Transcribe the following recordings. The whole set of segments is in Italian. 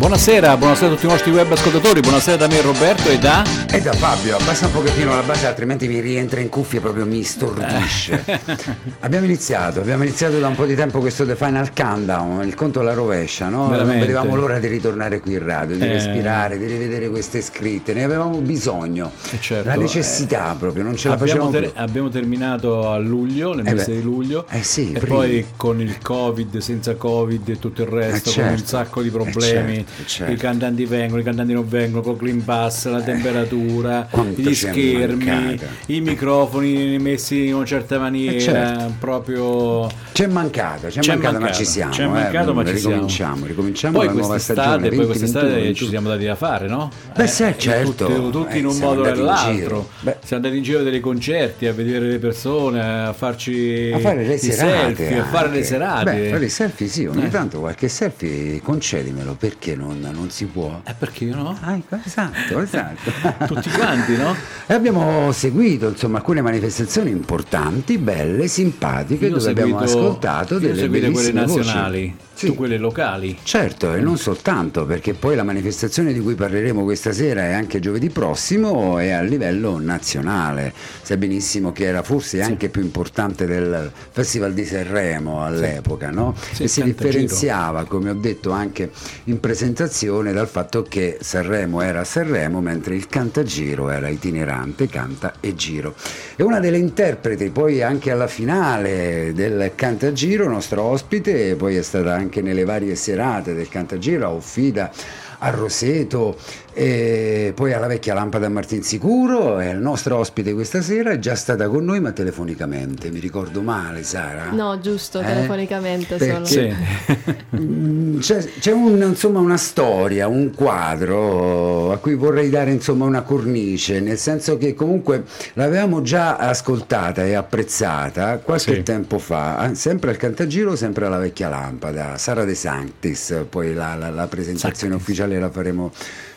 Buonasera, buonasera a tutti i nostri web ascoltatori, buonasera da me Roberto e da... E da Fabio, abbassa un pochettino la base altrimenti mi rientra in cuffia e proprio mi stordisce. abbiamo iniziato, abbiamo iniziato da un po' di tempo questo The Final Countdown, il conto alla rovescia, no? Veramente. Non vedevamo l'ora di ritornare qui in radio, di Eh. respirare, di rivedere queste scritte, ne avevamo bisogno. Eh, certo, la necessità proprio, non ce la Abbiamo, facevamo ter- abbiamo terminato a luglio, nel Eh mese di luglio, Eh sì, e prima. poi con il covid, senza covid e tutto il resto, Eh con un certo, sacco di eh problemi, certo, eh certo. i cantanti vengono, i cantanti non vengono, con Clean Pass, la temperatura, quanto gli schermi, mancata. i microfoni messi in una certa maniera, Eh certo. proprio... C'è mancato, c'è, C'è mancato, ma mancato, ci siamo. c'è eh. mancato, ma ci siamo. ricominciamo, ricominciamo Poi la nuova stagione. poi 20, quest'estate 21, ci siamo dati da fare, no? Beh, sì, Eh, certo. Tutti, tutti in Eh, un siamo modo o in nell'altro. Siamo andati in giro dei concerti, a vedere le persone, a farci a fare le serate selfie, a fare le serate. Beh, fare i selfie sì ogni Eh. tanto qualche selfie concedimelo perché non, non si può Eh, perché io no? Ah, ecco, esatto esatto Tutti quanti, no? e abbiamo seguito insomma alcune manifestazioni importanti belle simpatiche Io dove abbiamo seguito- ascoltato io ho delle seguito quelle bellissime voci. Sì. quelle locali. Certo, e non soltanto, perché poi la manifestazione di cui parleremo questa sera e anche giovedì prossimo è a livello nazionale. Sai benissimo che era forse anche più importante del Festival di Sanremo all'epoca, no? Sì, e si differenziava, come ho detto anche in presentazione, dal fatto che Sanremo era Sanremo, mentre il Cantagiro era itinerante, canta e giro. E una delle interpreti poi anche alla finale del Cantagiro, nostro ospite, poi è stata anche nelle varie serate del Cantagiro, a Offida, a Roseto, e poi alla vecchia lampada a Martinsicuro, è il nostro ospite questa sera, è già stata con noi ma telefonicamente, mi ricordo male Sara? No, giusto, Eh? telefonicamente Perché- solo. Mm, C'è, c'è un- insomma, una storia, un quadro a cui vorrei dare insomma, una cornice, nel senso che comunque l'avevamo già ascoltata e apprezzata qualche Sì. tempo fa, eh, sempre al Cantagiro, sempre alla vecchia lampada, Sara De Sanctis, poi la, la- la presentazione ufficiale la faremo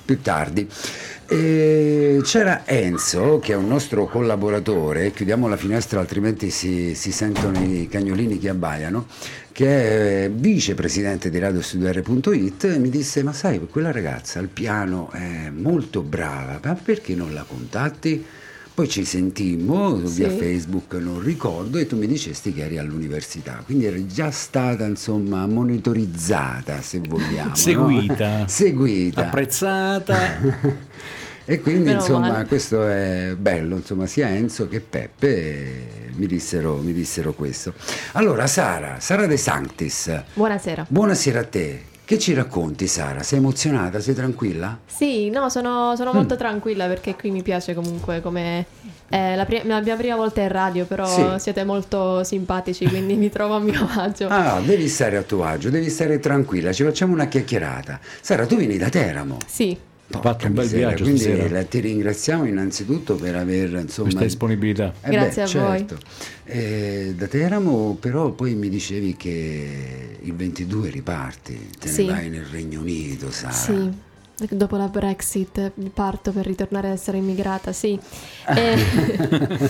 più tardi. E c'era Enzo, che è un nostro collaboratore, chiudiamo la finestra altrimenti si, si sentono i cagnolini che abbaiano, che è vicepresidente di radiostudiare.it e mi disse, ma sai, quella ragazza al piano è molto brava, ma perché non la contatti? Poi ci sentimmo via Sì. Facebook, non ricordo, e tu mi dicesti che eri all'università, quindi eri già stata insomma monitorizzata, se vogliamo. no? Seguita. Seguita. Apprezzata. E quindi Meno insomma male. questo è bello, insomma sia Enzo che Peppe eh, mi dissero, mi dissero questo. Allora Sara, Sara De Sanctis, Buonasera. buonasera a te. Che ci racconti Sara? Sei emozionata? Sei tranquilla? Sì, no, sono, sono Mm. molto tranquilla perché qui mi piace comunque come... È la, pri- la mia prima volta in radio, però Sì. siete molto simpatici, quindi mi trovo a mio agio. Ah, devi stare a tuo agio, devi stare tranquilla, ci facciamo una chiacchierata. Sara, tu vieni da Teramo. Sì, Ho fatto un bel miseria, viaggio quindi stasera. la- ti ringraziamo innanzitutto per aver insomma Questa disponibilità. Eh Grazie beh, a voi. certo. Eh, da Teramo però poi mi dicevi che il 22 riparti, te Sì. ne vai nel Regno Unito, Sara. sì. Dopo la Brexit parto per ritornare ad essere immigrata, sì. E-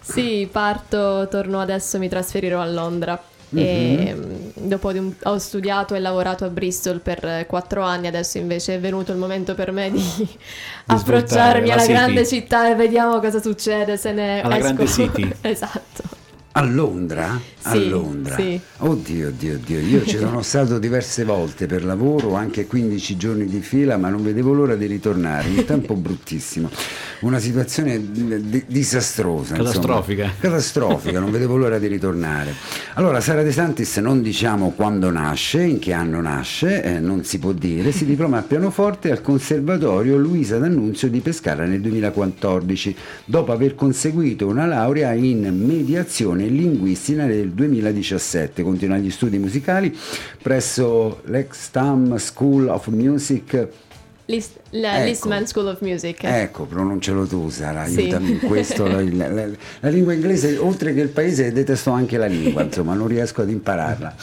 sì, parto, torno adesso, mi trasferirò a Londra. E Mhm. mm, dopo di un- ho studiato e lavorato a Bristol per eh, quattro anni, adesso invece è venuto il momento per me di, approcciarmi la alla grande città e vediamo cosa succede se ne Alla esco. grande city. esatto. A Londra? a Sì, Londra. sì. Oddio, oddio, oddio. Io ci sono stato diverse volte per lavoro, anche 15 giorni di fila, ma non vedevo l'ora di ritornare. Un tempo bruttissimo. Una situazione di- disastrosa. insomma. Catastrofica. Catastrofica, non vedevo l'ora di ritornare. Allora, Sara De Santis non diciamo quando nasce, in che anno nasce, eh, non si può dire, si diploma a pianoforte al Conservatorio Luisa D'Annunzio di Pescara nel 2014, dopo aver conseguito una laurea in mediazione linguistica nel 2017. Continua gli studi musicali presso l'Extam School of Music List, la, Ecco. Listman School of Music. Ecco, pronuncialo tu Sara, Sì. aiutami in questo. La- la- la lingua inglese, oltre che il paese, detesto anche la lingua, insomma, non riesco ad impararla.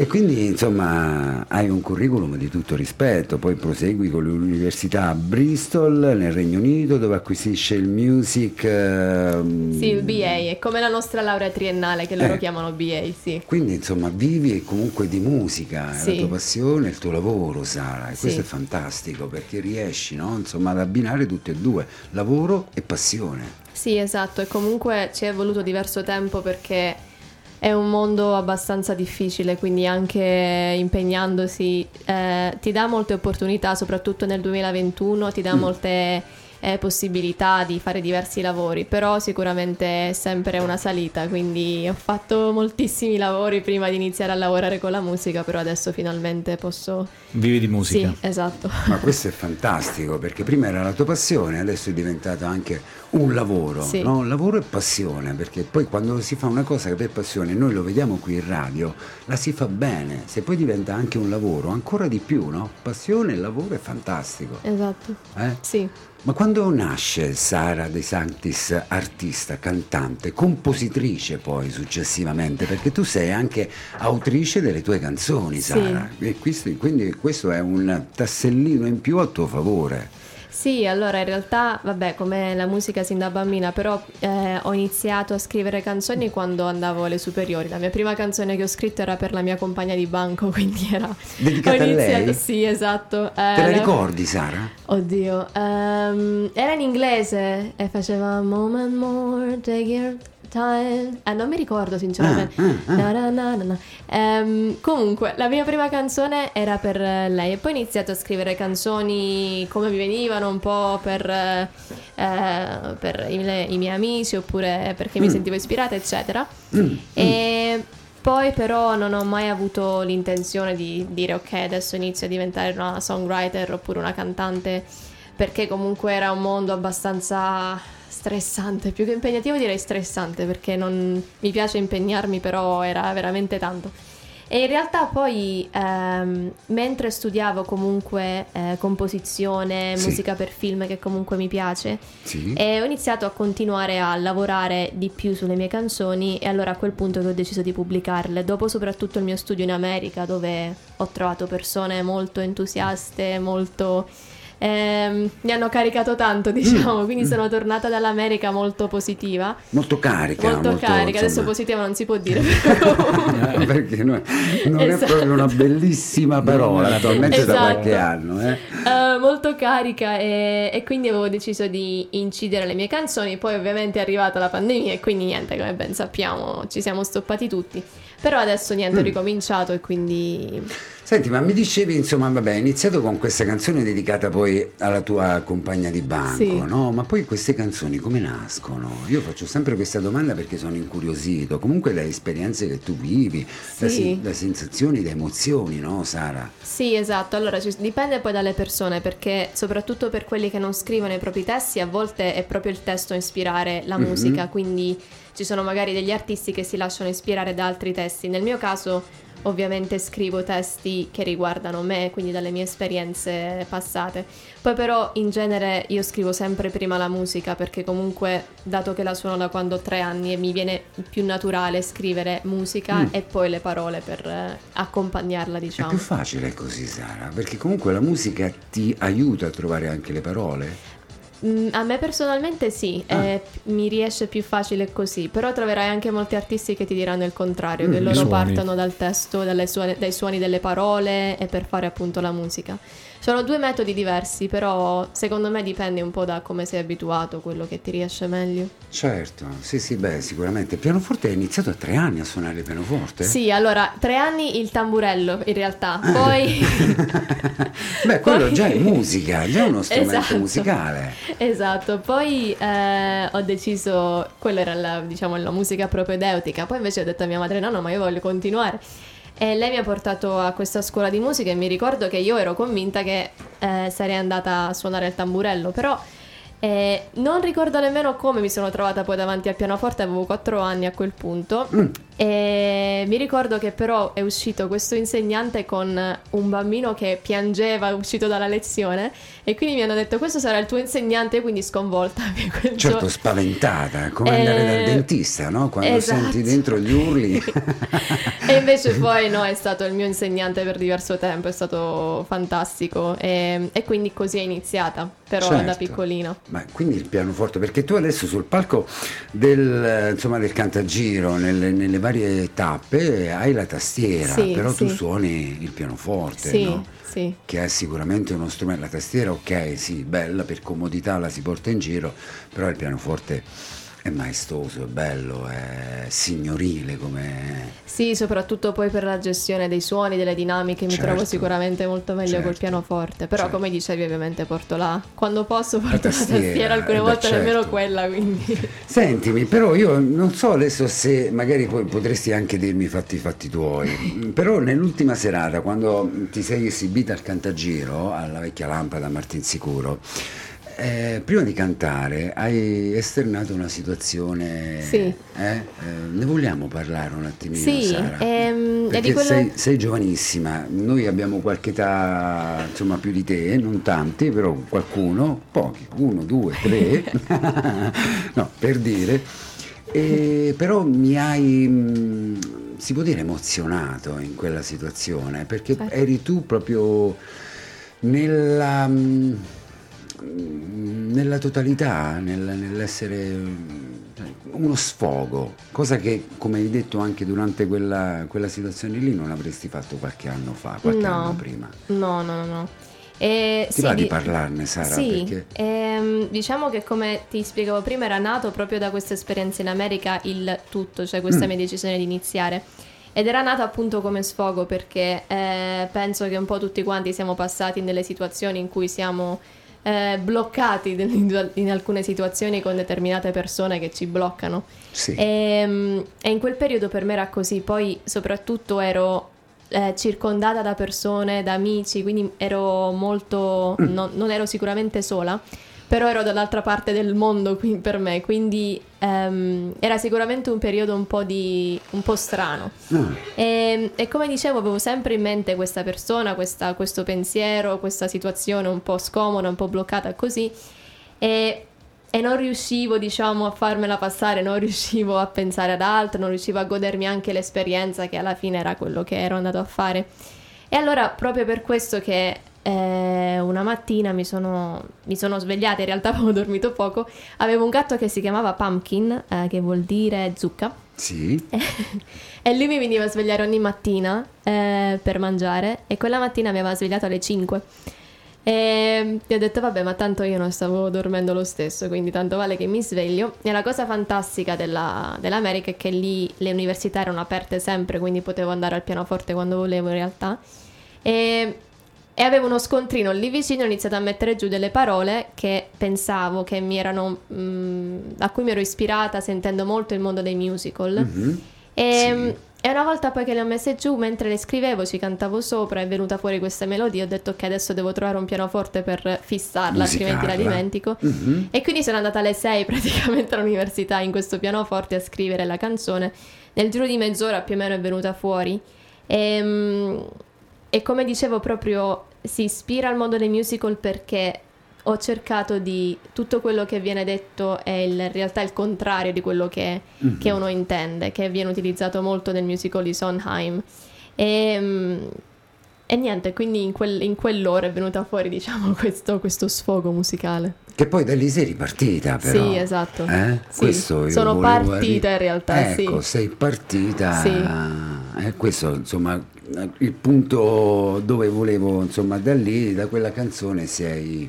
E quindi, insomma, hai un curriculum di tutto rispetto, poi prosegui con l'università a Bristol, nel Regno Unito, dove acquisisce il music. ehm, Sì, il BA, è come la nostra laurea triennale che loro Eh. chiamano BA, sì. Quindi, insomma, vivi comunque di musica, Sì. la tua passione, il tuo lavoro, Sara, e Sì. questo è fantastico perché riesci, no? Insomma, ad abbinare tutte e due, lavoro e passione. Sì, esatto, e comunque ci è voluto diverso tempo perché è un mondo abbastanza difficile, quindi anche impegnandosi eh, ti dà molte opportunità, soprattutto nel 2021, ti dà Mm. molte eh, possibilità di fare diversi lavori, però sicuramente è sempre una salita, quindi ho fatto moltissimi lavori prima di iniziare a lavorare con la musica, però adesso finalmente posso... Vivi di musica. Sì, esatto. Ma questo è fantastico perché prima era la tua passione, adesso è diventato anche un lavoro, Sì. no? Lavoro e passione, perché poi quando si fa una cosa che per passione, noi lo vediamo qui in radio, la si fa bene, se poi diventa anche un lavoro, ancora di più, no? Passione e lavoro è fantastico. Esatto. eh? Sì. Ma quando nasce Sara De Sanctis, artista, cantante, compositrice poi successivamente, perché tu sei anche autrice delle tue canzoni, Sì. Sara, e questo- quindi questo è un tassellino in più a tuo favore. Sì, allora in realtà, vabbè, come la musica sin da bambina, però eh, ho iniziato a scrivere canzoni quando andavo alle superiori. La mia prima canzone che ho scritto era per la mia compagna di banco, quindi era... Dedicata ho a iniziato- lei? Sì, esatto. Te la Eh, ricordi, Sara? Oddio, ehm, era in inglese e faceva Moment more, take your time. Eh, non mi ricordo sinceramente. Ah, ah, ah. Na, na, na. Ehm, comunque, la mia prima canzone era per eh, lei e poi ho iniziato a scrivere canzoni come mi venivano, un po' per, eh, per i, le- i miei amici oppure perché Mm. mi sentivo ispirata, eccetera. E poi però non ho mai avuto l'intenzione di dire ok, adesso inizio a diventare una songwriter oppure una cantante, perché comunque era un mondo abbastanza stressante, più che impegnativo direi stressante, perché non mi piace impegnarmi, però era veramente tanto. E in realtà poi ehm, mentre studiavo comunque eh, composizione, Sì. musica per film che comunque mi piace, Sì. e ho iniziato a continuare a lavorare di più sulle mie canzoni e allora a quel punto ho deciso di pubblicarle. Dopo soprattutto il mio studio in America dove ho trovato persone molto entusiaste, molto... ehm, mi hanno caricato tanto diciamo, quindi sono tornata dall'America molto positiva. Molto carica. Molto, carica, adesso insomma. positiva non si può dire. però comunque- perché no- non è Esatto. proprio una bellissima parola attualmente da Esatto. qualche anno. Eh? Eh, molto carica e, e quindi avevo deciso di incidere le mie canzoni. Poi ovviamente è arrivata la pandemia e quindi niente, come ben sappiamo, ci siamo stoppati tutti. Però adesso niente, ho ricominciato e quindi... Senti, ma mi dicevi, insomma, vabbè, hai iniziato con questa canzone dedicata poi alla tua compagna di banco, Sì. no? Ma poi queste canzoni come nascono? Io faccio sempre questa domanda perché sono incuriosito. Comunque le esperienze che tu vivi, da, Sì. sen- da sensazioni, da emozioni, no, Sara? Sì, esatto. Allora ci- dipende poi dalle persone perché soprattutto per quelli che non scrivono i propri testi, a volte è proprio il testo a ispirare la musica, quindi ci sono magari degli artisti che si lasciano ispirare da altri testi. Nel mio caso ovviamente scrivo testi che riguardano me, quindi dalle mie esperienze passate. Poi però in genere io scrivo sempre prima la musica perché comunque dato che la suono da quando ho tre anni e mi viene più naturale scrivere musica e poi le parole per eh, accompagnarla È diciamo. più facile così, Sara, perché comunque la musica ti aiuta a trovare anche le parole. Mm, a me personalmente sì, Ah. eh, mi riesce più facile così, però troverai anche molti artisti che ti diranno il contrario, che Mm, i loro suoni. partono dal testo, dalle suone- dai suoni delle parole e per fare appunto la musica. Sono due metodi diversi, però secondo me dipende un po' da come sei abituato, quello che ti riesce meglio. Certo, sì, sì, beh, sicuramente. Il pianoforte hai iniziato a tre anni a suonare il pianoforte? Sì, allora, tre anni il tamburello in realtà, poi... beh, quello poi- già è musica, già è uno strumento Esatto. musicale. Esatto, poi eh, ho deciso, quella era la, diciamo, la musica propedeutica, poi invece ho detto a mia madre no, no, ma io voglio continuare. E lei mi ha portato a questa scuola di musica e mi ricordo che io ero convinta che eh, sarei andata a suonare il tamburello, però eh, non ricordo nemmeno come mi sono trovata poi davanti al pianoforte, avevo 4 anni a quel punto. E mi ricordo che però è uscito questo insegnante con un bambino che piangeva uscito dalla lezione e quindi mi hanno detto questo sarà il tuo insegnante, quindi sconvolta. Certo, giorno- spaventata, come andare dal Eh, dentista, no? Quando esatto. senti dentro gli urli. e invece poi no, è stato il mio insegnante per diverso tempo, è stato fantastico e, e quindi così è iniziata, però da Certo. piccolina. Ma quindi il pianoforte, perché tu adesso sul palco del, eh, insomma, del cantagiro, nelle, nelle varie tappe, hai la tastiera, Sì, però tu sì. suoni il pianoforte, Sì, no? che è sicuramente uno strumento, la tastiera ok, sì, bella, per comodità la si porta in giro, però il pianoforte è maestoso, è bello, è signorile come... Sì, soprattutto poi per la gestione dei suoni, delle dinamiche, mi Certo. trovo sicuramente molto meglio col Certo. pianoforte. Però, Certo. come dicevi, ovviamente porto la. Quando posso, porto la tastiera, tastiera, alcune eh volte nemmeno certo. quella. Quindi. Sentimi, però io non so adesso se magari poi potresti anche dirmi i fatti fatti tuoi, però nell'ultima serata quando ti sei esibita al Cantagiro, alla vecchia lampada Martin Sicuro, eh, prima di cantare hai esternato una situazione... Sì. eh? Eh, ne vogliamo parlare un attimino, Sì, Sara? ehm, quello- sei, sei giovanissima, noi abbiamo qualche età insomma più di te, non tanti, però qualcuno, pochi, uno, due, tre, no, per dire, E però mi hai, mh, si può dire, emozionato in quella situazione, perché Certo. eri tu proprio nella, mh, nella totalità, nel- nell'essere mh, uno sfogo, cosa che, come hai detto anche durante quella, quella situazione lì, non avresti fatto qualche anno fa, qualche No. anno prima. No, no, no, no. E, Ti sì, va di di- parlarne, Sara? Sì, Perché... ehm, diciamo che come ti spiegavo prima era nato proprio da questa esperienza in America il tutto, cioè questa Mm. mia decisione di iniziare. Ed era nata appunto come sfogo perché eh, penso che un po' tutti quanti siamo passati in delle situazioni in cui siamo eh, bloccati in, alcune situazioni con determinate persone che ci bloccano. Sì. E, e in quel periodo per me era così, poi soprattutto ero eh, circondata da persone, da amici, quindi ero molto, non, non ero sicuramente sola, però ero dall'altra parte del mondo qui- per me, quindi ehm, era sicuramente un periodo un po', di, un po' strano. Ah, E, e come dicevo, avevo sempre in mente questa persona, questa- questo pensiero, questa situazione un po' scomoda, un po' bloccata così. E, e non riuscivo, diciamo, a farmela passare, non riuscivo a pensare ad altro, non riuscivo a godermi anche l'esperienza che alla fine era quello che ero andato a fare. E allora, proprio per questo che eh, una mattina mi sono, mi sono svegliata, in realtà avevo dormito poco, avevo un gatto che si chiamava Pumpkin, eh, che vuol dire zucca. sì? E lui mi veniva a svegliare ogni mattina eh, per mangiare e quella mattina mi aveva svegliato alle 5. E gli ho detto vabbè ma tanto io non stavo dormendo lo stesso quindi tanto vale che mi sveglio e la cosa fantastica della- dell'America è che lì le università erano aperte sempre quindi potevo andare al pianoforte quando volevo in realtà e, e avevo uno scontrino lì vicino ho iniziato a mettere giù delle parole che pensavo che mi erano mm, a cui mi ero ispirata sentendo molto il mondo dei musical Mhm. e, e una volta poi che le ho messe giù, mentre le scrivevo, ci cantavo sopra, è venuta fuori questa melodia. Ho detto che adesso devo trovare un pianoforte per fissarla, altrimenti la Musicarla. dimentico. Mhm. E quindi sono andata alle 6 praticamente all'università in questo pianoforte a scrivere la canzone. Nel giro di mezz'ora più o meno è venuta fuori. E, e come dicevo, proprio si ispira al mondo dei musical perché ho cercato di tutto quello che viene detto è il- in realtà il contrario di quello che, che uno intende, che viene utilizzato molto nel musical di Sondheim. E, mm, e niente, quindi in, quel- in quell'ora è venuta fuori, diciamo, questo, questo sfogo musicale. Che poi da lì sei ripartita però. Sì, esatto. Eh? Sì, sono partita arri- in realtà, sì. Ecco, sei partita. Sì. eh, questo insomma il punto dove volevo insomma da lì, da quella canzone sei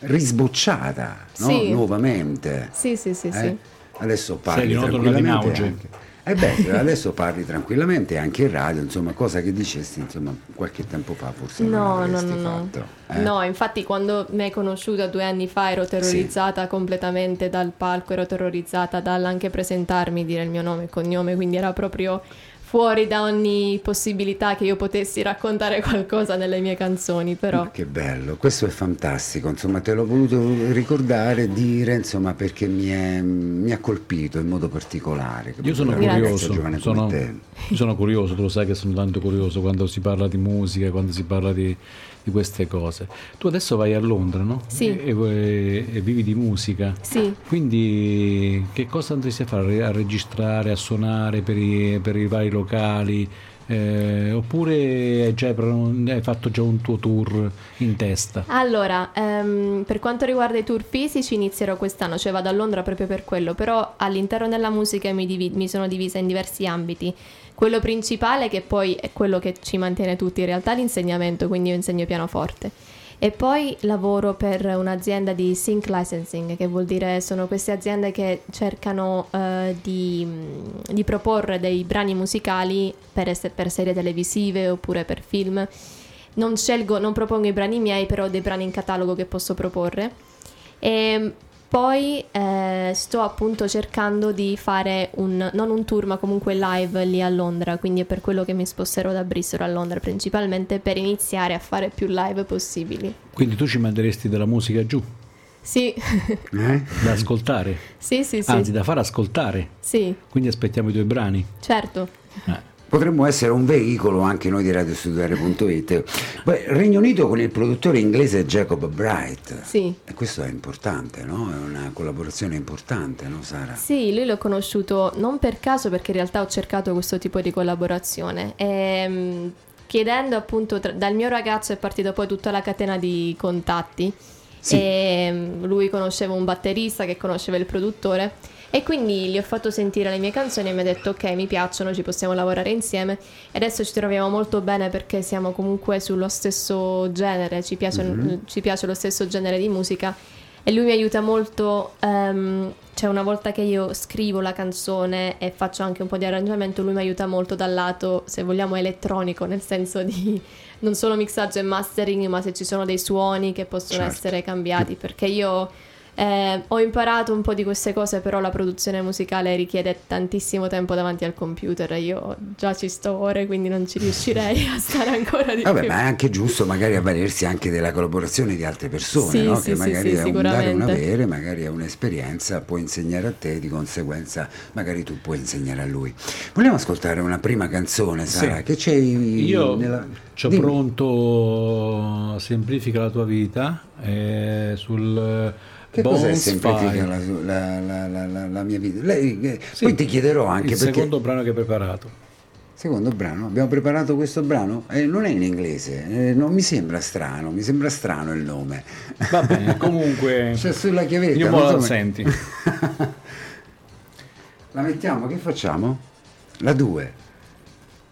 risbocciata no? Sì. nuovamente. Sì, sì, sì, Eh? sì. Adesso parli tranquillamente. Anche. Eh beh, adesso parli tranquillamente anche in radio, insomma, cosa che dicesti insomma, qualche tempo fa forse non No, no, avresti no, no. fatto. eh? No, infatti quando mi hai conosciuta due anni fa ero terrorizzata completamente dal palco, ero terrorizzata dall'anche presentarmi, dire il mio nome e cognome, quindi era proprio fuori da ogni possibilità che io potessi raccontare qualcosa nelle mie canzoni, però Che bello, questo è fantastico, insomma te l'ho voluto ricordare, dire, insomma perché mi, è- mi ha colpito in modo particolare. Io sono curioso, sono, sono curioso, tu lo sai che sono tanto curioso quando si parla di musica, quando si parla di, di queste cose. Tu adesso vai a Londra, no? Sì. E, e- e vivi di musica. sì. Quindi che cosa andresti a fare? A registrare, a suonare per i, per i vari locali? Eh, oppure hai, già, hai fatto già un tuo tour in testa? Allora, ehm, per quanto riguarda i tour fisici inizierò quest'anno, cioè vado a Londra proprio per quello, però all'interno della musica mi, divi- mi sono divisa in diversi ambiti. Quello principale, che poi è quello che ci mantiene tutti in realtà, l'insegnamento, quindi io insegno pianoforte. E poi lavoro per un'azienda di sync licensing, che vuol dire sono queste aziende che cercano eh, di, di proporre dei brani musicali per, ess- per serie televisive oppure per film. Non scelgo, non propongo i brani miei, però ho dei brani in catalogo che posso proporre. E poi eh, sto appunto cercando di fare un, non un tour, ma comunque live lì a Londra, quindi è per quello che mi sposterò da Bristol a Londra, principalmente per iniziare a fare più live possibili. Quindi tu ci manderesti della musica giù, Sì, Eh? da ascoltare, sì, sì, sì. anzi da far ascoltare. Sì, Quindi aspettiamo i tuoi brani. certo. Eh. Potremmo essere un veicolo anche noi di radiostudiare.it. Regno Unito con il produttore inglese Jacob Bright. Sì. E questo è importante, no? È una collaborazione importante, no Sara? Sì, lui l'ho conosciuto non per caso perché in realtà ho cercato questo tipo di collaborazione. Ehm, chiedendo appunto tra- dal mio ragazzo è partita poi tutta la catena di contatti. Sì. E mm, lui conosceva un batterista che conosceva il produttore e quindi gli ho fatto sentire le mie canzoni e mi ha detto ok mi piacciono, ci possiamo lavorare insieme. E adesso ci troviamo molto bene perché siamo comunque sullo stesso genere, ci piace, ci piace lo stesso genere di musica. E lui mi aiuta molto, ehm, cioè una volta che io scrivo la canzone e faccio anche un po' di arrangiamento, lui mi aiuta molto dal lato, se vogliamo, elettronico, nel senso di non solo mixaggio e mastering, ma se ci sono dei suoni che possono Certo. essere cambiati, perché io eh, ho imparato un po' di queste cose, però la produzione musicale richiede tantissimo tempo davanti al computer, io già ci sto ore, quindi non ci riuscirei a stare ancora di Vabbè, più. ma è anche giusto magari avvalersi anche della collaborazione di altre persone, Sì, no? sì, che magari sì, è un dare un avere, magari è un'esperienza, può insegnare a te, di conseguenza magari tu puoi insegnare a lui. Vogliamo ascoltare una prima canzone, Sara? Sì. Che c'è Io nella... c'ho Dimmi. pronto Semplifica la tua vita eh, sul Che cos'è Bones semplifica Five. la, la- la- la- la- la mia vita? Lei, eh, Sì, poi ti chiederò anche il perché... secondo brano che hai preparato. Secondo brano, abbiamo preparato questo brano, eh, non è in inglese, eh, non mi sembra strano, mi sembra strano il nome. Va bene, comunque C'è sulla chiavetta. io non la so me- senti. La mettiamo, che facciamo? La 2.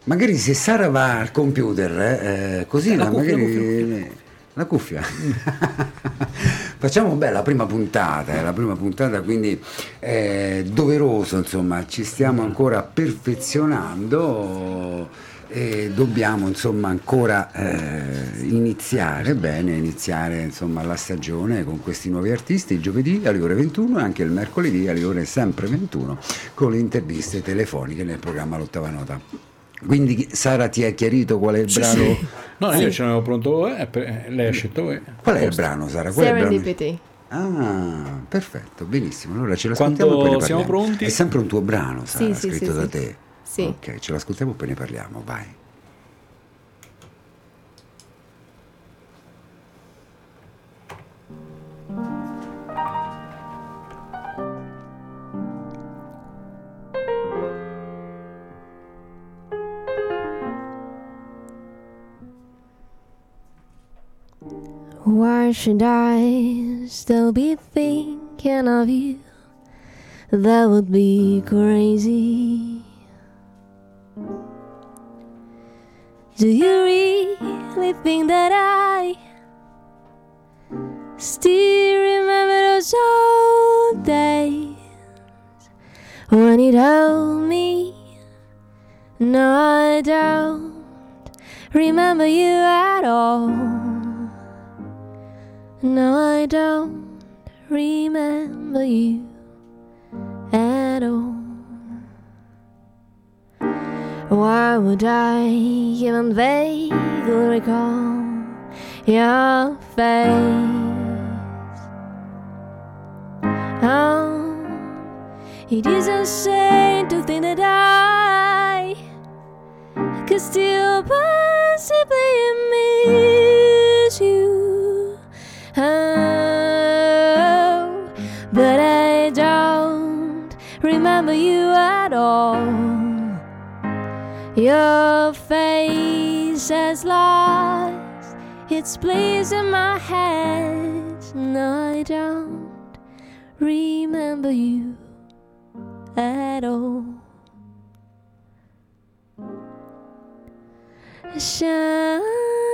Magari se Sara va al computer, eh, eh, così la la, cuffia, magari... La cuffia. Facciamo beh, la prima puntata, è la prima puntata, quindi è doveroso, insomma, ci stiamo ancora perfezionando e dobbiamo insomma ancora eh, iniziare bene, iniziare insomma la stagione con questi nuovi artisti il giovedì alle ore 21 e anche il mercoledì alle ore sempre 21 con le interviste telefoniche nel programma L'Ottava Nota. Quindi Sara ti ha chiarito qual è il brano? No, io ce l'avevo pronto, eh, per- lei ha scelto eh. Qual è il brano Sara? Qual è il brano? Ah, perfetto, benissimo. Allora ce l'ascoltiamo Quando e poi ne siamo parliamo. pronti? È sempre un tuo brano, Sara, Sì, sì, scritto sì, da sì. te. Sì. Ok, ce l'ascoltiamo e poi ne parliamo, vai. Why should I still be thinking of you? That would be crazy. Do you really think that I still remember those old days when you told me? No, I don't remember you at all. No, I don't remember you at all. Why would I even vaguely recall your face? Oh, it is insane to think that I could still possibly miss remember you at all. Your face has lost its place in my head. No, I don't remember you at all. Shine.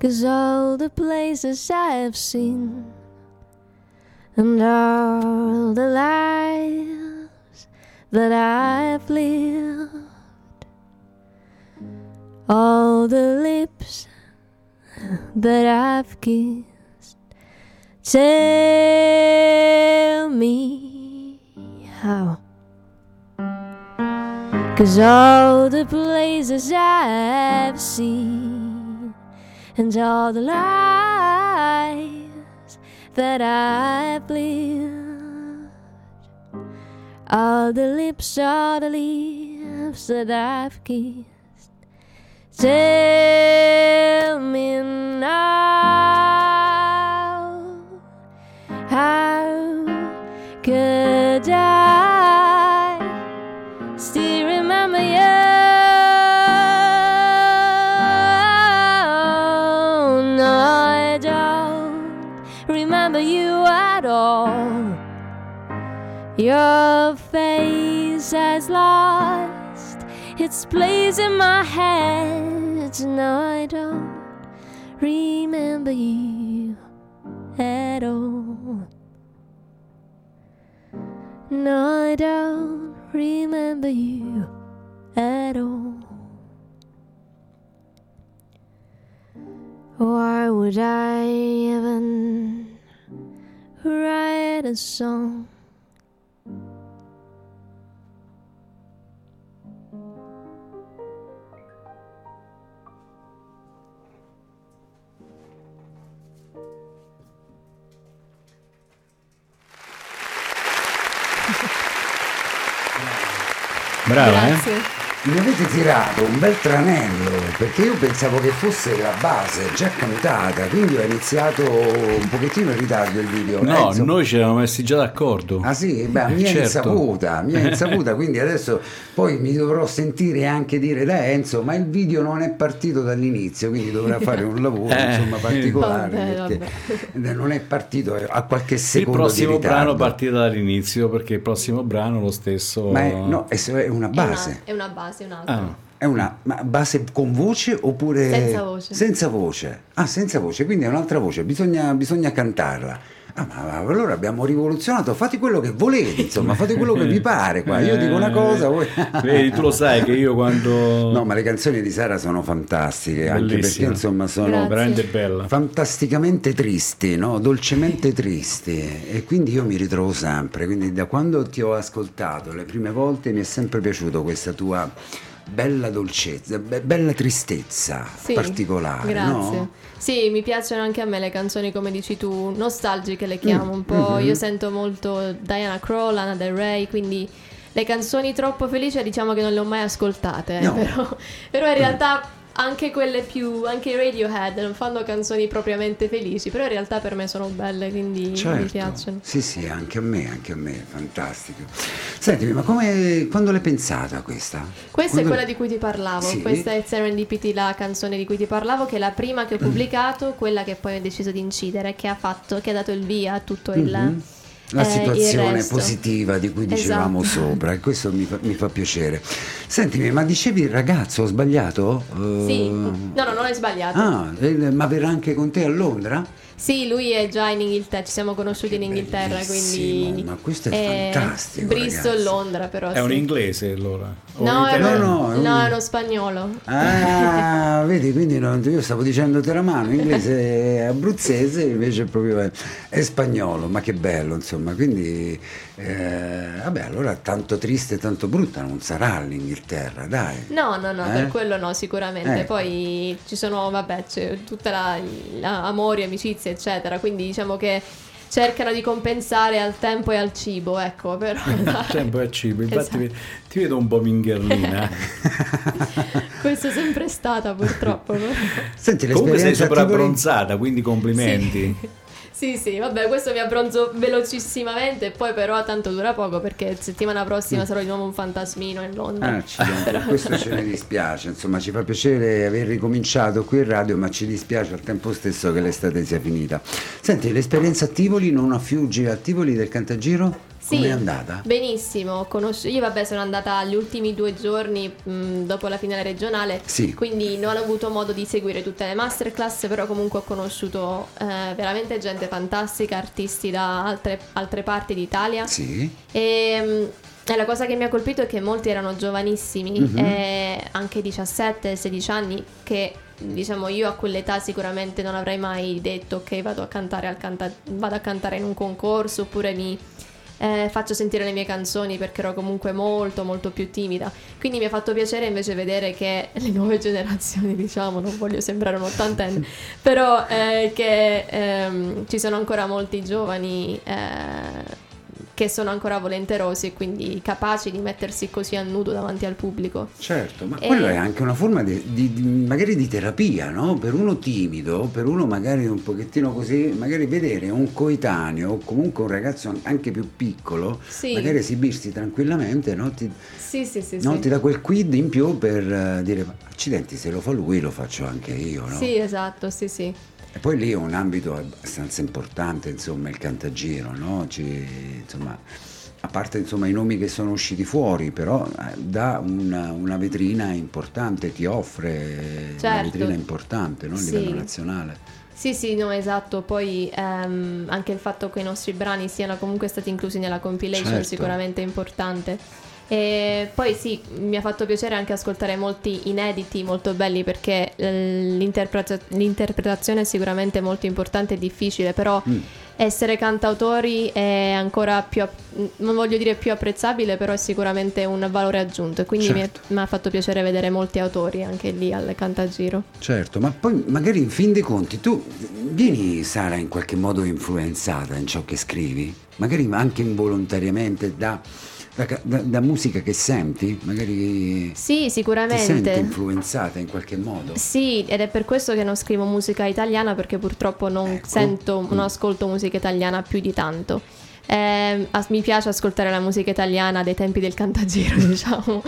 Cause all the places I have seen and all the lives that I've lived, all the lips that I've kissed, tell me how. Cause all the places I've seen and all the lives that I've lived, all the lips, all the lips that I've kissed, tell me now how could I Your face has lost its place in my head. No, I don't remember you at all. No, I don't remember you at all. Why would I even write a song? Brava, eh? Grazie. Mi avete tirato un bel tranello perché io pensavo che fosse la base già cantata, quindi ho iniziato un pochettino in ritardo il video. No, Enzo- noi ci eravamo messi già d'accordo. Ah sì, beh, a mia Certo. insaputa, mia insaputa, quindi adesso poi mi dovrò sentire anche dire da Enzo, ma il video non è partito dall'inizio, quindi dovrà fare un lavoro Eh. insomma particolare Vabbè, perché non è partito a qualche Il secondo prossimo di ritardo. brano partita dall'inizio perché il prossimo brano lo stesso. Ma è, no, è, è una È base. una, è una base, un altro. Ah, È una ma base con voce oppure Senza voce. Senza voce. Ah, senza voce, quindi è un'altra voce, bisogna, bisogna cantarla. Ma, allora abbiamo rivoluzionato, fate quello che volete, insomma, fate quello che vi pare qua. Io dico una cosa, voi... Vedi, tu lo sai che io quando. No, ma le canzoni di Sara sono fantastiche, anche perché Bellissime. insomma sono veramente bella. fantasticamente tristi, no? dolcemente tristi e quindi io mi ritrovo sempre, quindi da quando ti ho ascoltato le prime volte mi è sempre piaciuto questa tua bella dolcezza, be- bella tristezza Sì, particolare, Grazie. no? Sì, mi piacciono anche a me le canzoni, come dici tu, nostalgiche le chiamo un po'. Mm-hmm. Io sento molto Diana Kroll, Lana Del Rey, quindi le canzoni troppo felici diciamo che non le ho mai ascoltate, eh, No. però, però in realtà anche quelle più, anche i Radiohead non fanno canzoni propriamente felici, però in realtà per me sono belle, quindi mi Certo. piacciono. Sì, sì, anche a me, anche a me, fantastico. Sentimi, ma come, quando l'hai pensata questa? Questa Quando- è quella di cui ti parlavo, Sì. questa è Serendipity, la canzone di cui ti parlavo, che è la prima che ho pubblicato, quella che poi ho deciso di incidere, che ha, fatto, che ha dato il via a tutto il... Mhm. La eh, il situazione positiva di cui dicevamo Esatto. sopra, e questo mi fa, mi fa piacere. Sentimi, ma dicevi ragazzo, ho sbagliato? Eh, Sì, no, no, non hai sbagliato. Ah, eh, ma verrà anche con te a Londra? Sì, lui è già in Inghilterra, ci siamo conosciuti in Inghilterra, quindi... ma questo è fantastico, Bristol, ragazzi. Londra però. È un sì. inglese allora? O No, un è? No, no, è un- no, è uno spagnolo. Ah, vedi, quindi non- io stavo dicendo teramano, inglese è abruzzese, invece proprio è, è spagnolo, ma che bello, insomma. Quindi, eh, vabbè, allora tanto triste e tanto brutta non sarà l'Inghilterra, dai. No, no, no, Eh? per quello no, sicuramente. Ecco. Poi ci sono, vabbè, c'è tutta la, la- amori, amicizie, eccetera. Quindi diciamo che cercano di compensare al tempo e al cibo, ecco, però Tempo e cibo, infatti Esatto. ti vedo un po' mingherlina. questo è sempre stata purtroppo. però. Senti, Comunque sei sopra abbronzata, quindi complimenti. Sì, sì, vabbè, questo mi abbronzo velocissimamente, poi però tanto dura poco perché settimana prossima sarò di nuovo un fantasmino in Londra. Ah, accidenti, Però- questo ce ne dispiace, insomma ci fa piacere aver ricominciato qui in radio ma ci dispiace al tempo stesso che l'estate sia finita. Senti, l'esperienza a Tivoli, non a Fiuggi, a Tivoli del Cantagiro, Sì, com'è andata? Benissimo, ho conosci- io vabbè sono andata gli ultimi due giorni mh, dopo la finale regionale, Sì. quindi non ho avuto modo di seguire tutte le masterclass, però comunque ho conosciuto eh, veramente gente fantastica, artisti da altre, altre parti d'Italia. Sì, E, mh, la cosa che mi ha colpito è che molti erano giovanissimi, Mhm. eh, anche 17-16 anni, che diciamo io a quell'età sicuramente non avrei mai detto ok vado a cantare, al canta- vado a cantare in un concorso oppure mi eh, faccio sentire le mie canzoni perché ero comunque molto molto più timida. Quindi mi ha fatto piacere invece vedere che le nuove generazioni, diciamo, non voglio sembrare un ottantenne, però eh, che ehm, ci sono ancora molti giovani eh, che sono ancora volenterosi e quindi capaci di mettersi così a nudo davanti al pubblico. certo, ma E- quello è anche una forma di, di- di- magari di terapia, no? Per uno timido, per uno magari un pochettino così, magari vedere un coetaneo o comunque un ragazzo anche più piccolo, Sì. magari esibirsi tranquillamente, no? Ti, Sì, sì, sì. no? sì. ti dà quel quid in più per eh, dire, accidenti, se lo fa lui lo faccio anche io, no? Sì, esatto, sì, sì. E poi lì è un ambito abbastanza importante, insomma, il cantagiro, no? Insomma, a parte insomma, i nomi che sono usciti fuori, però eh, dà una, una vetrina importante, ti offre una Certo. vetrina importante no? a Sì. livello nazionale. Sì, sì, no, esatto. Poi ehm, anche il fatto che i nostri brani siano comunque stati inclusi nella compilation Certo. è sicuramente importante. E poi sì, mi ha fatto piacere anche ascoltare molti inediti molto belli perché eh, l'interpreta- l'interpretazione è sicuramente molto importante e difficile, però Mm. essere cantautori è ancora più, non voglio dire più apprezzabile, però è sicuramente un valore aggiunto e quindi Certo. mi ha fatto piacere vedere molti autori anche lì al Cantagiro. Certo, ma poi magari in fin dei conti tu vieni, Sara, in qualche modo influenzata in ciò che scrivi, magari anche involontariamente da, da da- da musica che senti, magari Sì, ti senti sicuramente. influenzata in qualche modo. Sì, ed è per questo che non scrivo musica italiana perché purtroppo non Ecco. sento, non Mm. ascolto musica italiana più di tanto. Eh, as- mi piace ascoltare la musica italiana dei tempi del cantagiro, diciamo,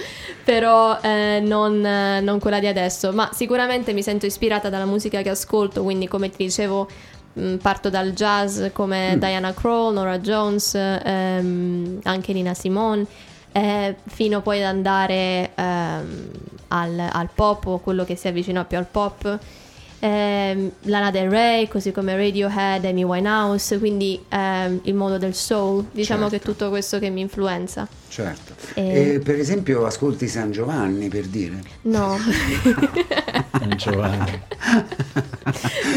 però eh, non, eh, non quella di adesso. Ma sicuramente mi sento ispirata dalla musica che ascolto, quindi come ti dicevo parto dal jazz come Mm. Diana Krall, Nora Jones, ehm, anche Nina Simone, eh, fino poi ad andare ehm, al, al pop o quello che si avvicina più al pop. Ehm, Lana Del Rey, così come Radiohead, Amy Winehouse, quindi ehm, il mondo del soul, diciamo Certo. che è tutto questo che mi influenza. Certo. E- E per esempio ascolti San Giovanni per dire? No, Giovanni.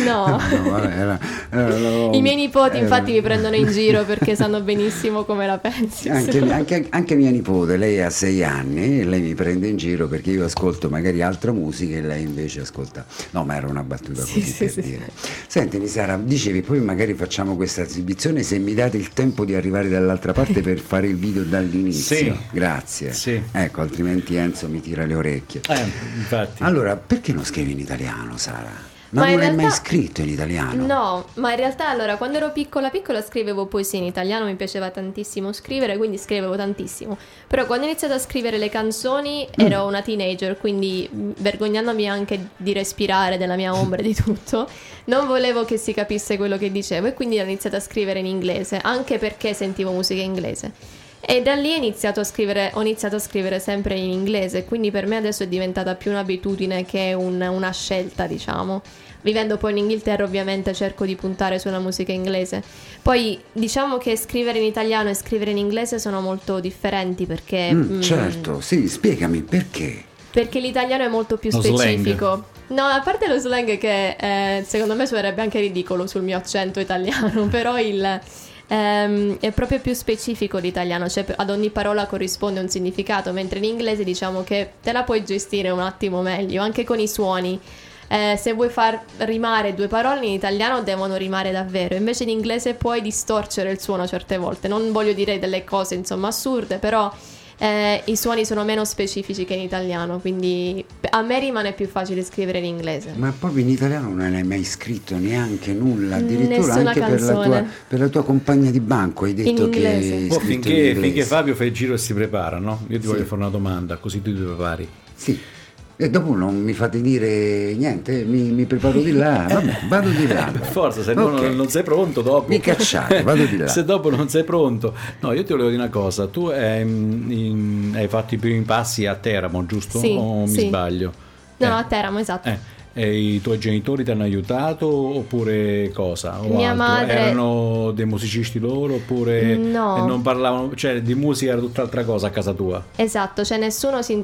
No. No, vabbè, era- era- lo- I miei nipoti era- infatti mi prendono in giro perché sanno benissimo come la pensi. Anche, anche- anche mia nipote, lei ha sei anni e lei mi prende in giro perché io ascolto magari altra musica e lei invece ascolta. No, ma era una battuta Sì, così sì, per sì. dire. Senti, Sara, dicevi poi magari facciamo questa esibizione se mi date il tempo di arrivare dall'altra parte per fare il video dall'inizio. Sì. Grazie. Sì. Ecco, altrimenti Enzo mi tira le orecchie. Eh, infatti. Allora, perché non scrivi in italiano, Sara? Ma, Ma non hai mai realtà- scritto in italiano? No, ma in realtà allora quando ero piccola piccola scrivevo poesie in italiano, mi piaceva tantissimo scrivere, quindi scrivevo tantissimo. Però quando ho iniziato a scrivere le canzoni Mm. ero una teenager, quindi mh, vergognandomi anche di respirare della mia ombra e di tutto, non volevo che si capisse quello che dicevo e quindi ho iniziato a scrivere in inglese, anche perché sentivo musica inglese. E da lì ho iniziato a scrivere, ho iniziato a scrivere sempre in inglese, quindi per me adesso è diventata più un'abitudine che un- una scelta, diciamo. Vivendo poi in Inghilterra ovviamente cerco di puntare sulla musica inglese. Poi diciamo che scrivere in italiano e scrivere in inglese sono molto differenti perché... Mm, mm, certo, sì, spiegami perché. perché l'italiano è molto più Lo slang. specifico. No, a parte lo slang che eh, secondo me suonerebbe anche ridicolo sul mio accento italiano, però il, ehm, è proprio più specifico l'italiano, cioè ad ogni parola corrisponde un significato, mentre in inglese diciamo che te la puoi gestire un attimo meglio, anche con i suoni. Eh, se vuoi far rimare due parole in italiano devono rimare davvero, invece in inglese puoi distorcere il suono certe volte. Non voglio dire delle cose insomma assurde, però eh, i suoni sono meno specifici che in italiano, quindi a me rimane più facile scrivere in inglese. Ma proprio in italiano non hai mai scritto neanche nulla, addirittura Nessuna anche per la, tua, per la tua compagna di banco hai detto che inglese. hai Poi scritto in finché, inglese. finché Fabio fa il giro e si prepara, no? Io ti Sì. voglio fare una domanda, così tu ti prepari. Sì. E dopo non mi fate dire niente, mi, mi preparo di là, vabbè, vado di là. Per forza, se no Ok. non, non sei pronto dopo. Mi cacciate, vado di là. se dopo non sei pronto. No, io ti volevo dire una cosa. Tu hai, in- hai fatto i primi passi a Teramo, giusto? Sì, o mi sì. sbaglio? No, Eh. a Teramo, esatto. Eh, i tuoi genitori ti hanno aiutato oppure cosa? O Mia altro? madre- Erano dei musicisti loro oppure No. e non parlavano, cioè di musica era tutt'altra cosa a casa tua? Esatto, cioè nessuno si,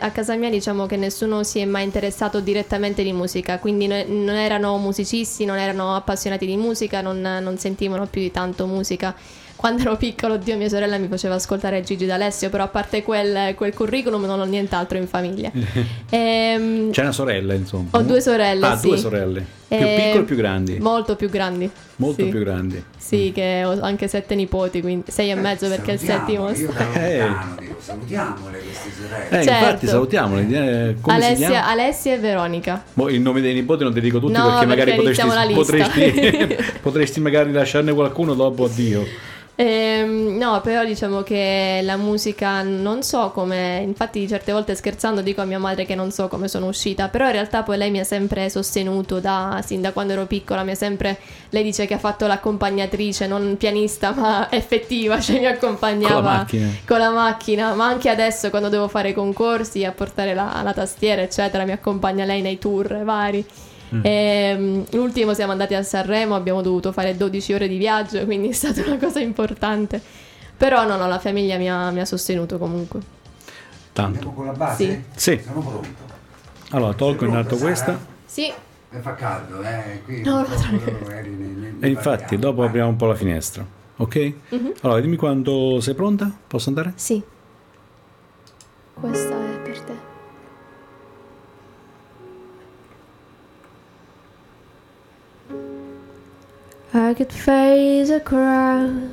a casa mia diciamo che nessuno si è mai interessato direttamente di musica, quindi no- non erano musicisti, non erano appassionati di musica, non, non sentivano più di tanto musica. Quando ero piccolo, Dio, mia sorella mi faceva ascoltare Gigi D'Alessio, però a parte quel, quel curriculum non ho nient'altro in famiglia. Ehm, C'è una sorella, insomma. Ho due sorelle, Ah, sì. due sorelle. Più eh, piccole o più grandi? Molto più grandi. Molto sì. più grandi. Sì, che ho anche sette nipoti, quindi sei e mezzo perché il settimo Io Eh. lontano dico, salutiamole queste sorelle. Eh, Certo. infatti salutiamoli. eh, come si Alessia? Alessia e Veronica. Boh, il nome dei nipoti non ti dico tutti No, perché magari perché potresti, la lista. potresti, potresti magari lasciarne qualcuno dopo addio. Ehm, no, però diciamo che la musica non so come, infatti certe volte scherzando dico a mia madre che non so come sono uscita, però in realtà poi lei mi ha sempre sostenuto da, sin da quando ero piccola, mi ha sempre, lei dice che ha fatto l'accompagnatrice, non pianista ma effettiva, cioè mi accompagnava Con la macchina. con la macchina, ma anche adesso quando devo fare concorsi a portare la, la tastiera eccetera, mi accompagna lei nei tour vari. Ehm, l'ultimo siamo andati a Sanremo, abbiamo dovuto fare 12 ore di viaggio, quindi è stata una cosa importante. Però no, no, la famiglia mi ha, mi ha sostenuto comunque. Tanto. Andiamo con la base? Sì. Sì. Sono pronto. Allora, tolgo in alto questa. Sì, E fa caldo, eh? Qui No, nei- E infatti, dopo apriamo un po' la finestra. Ok? Mhm. Allora, dimmi quando sei pronta. Posso andare? sì. Questa è per te. I could face a crowd.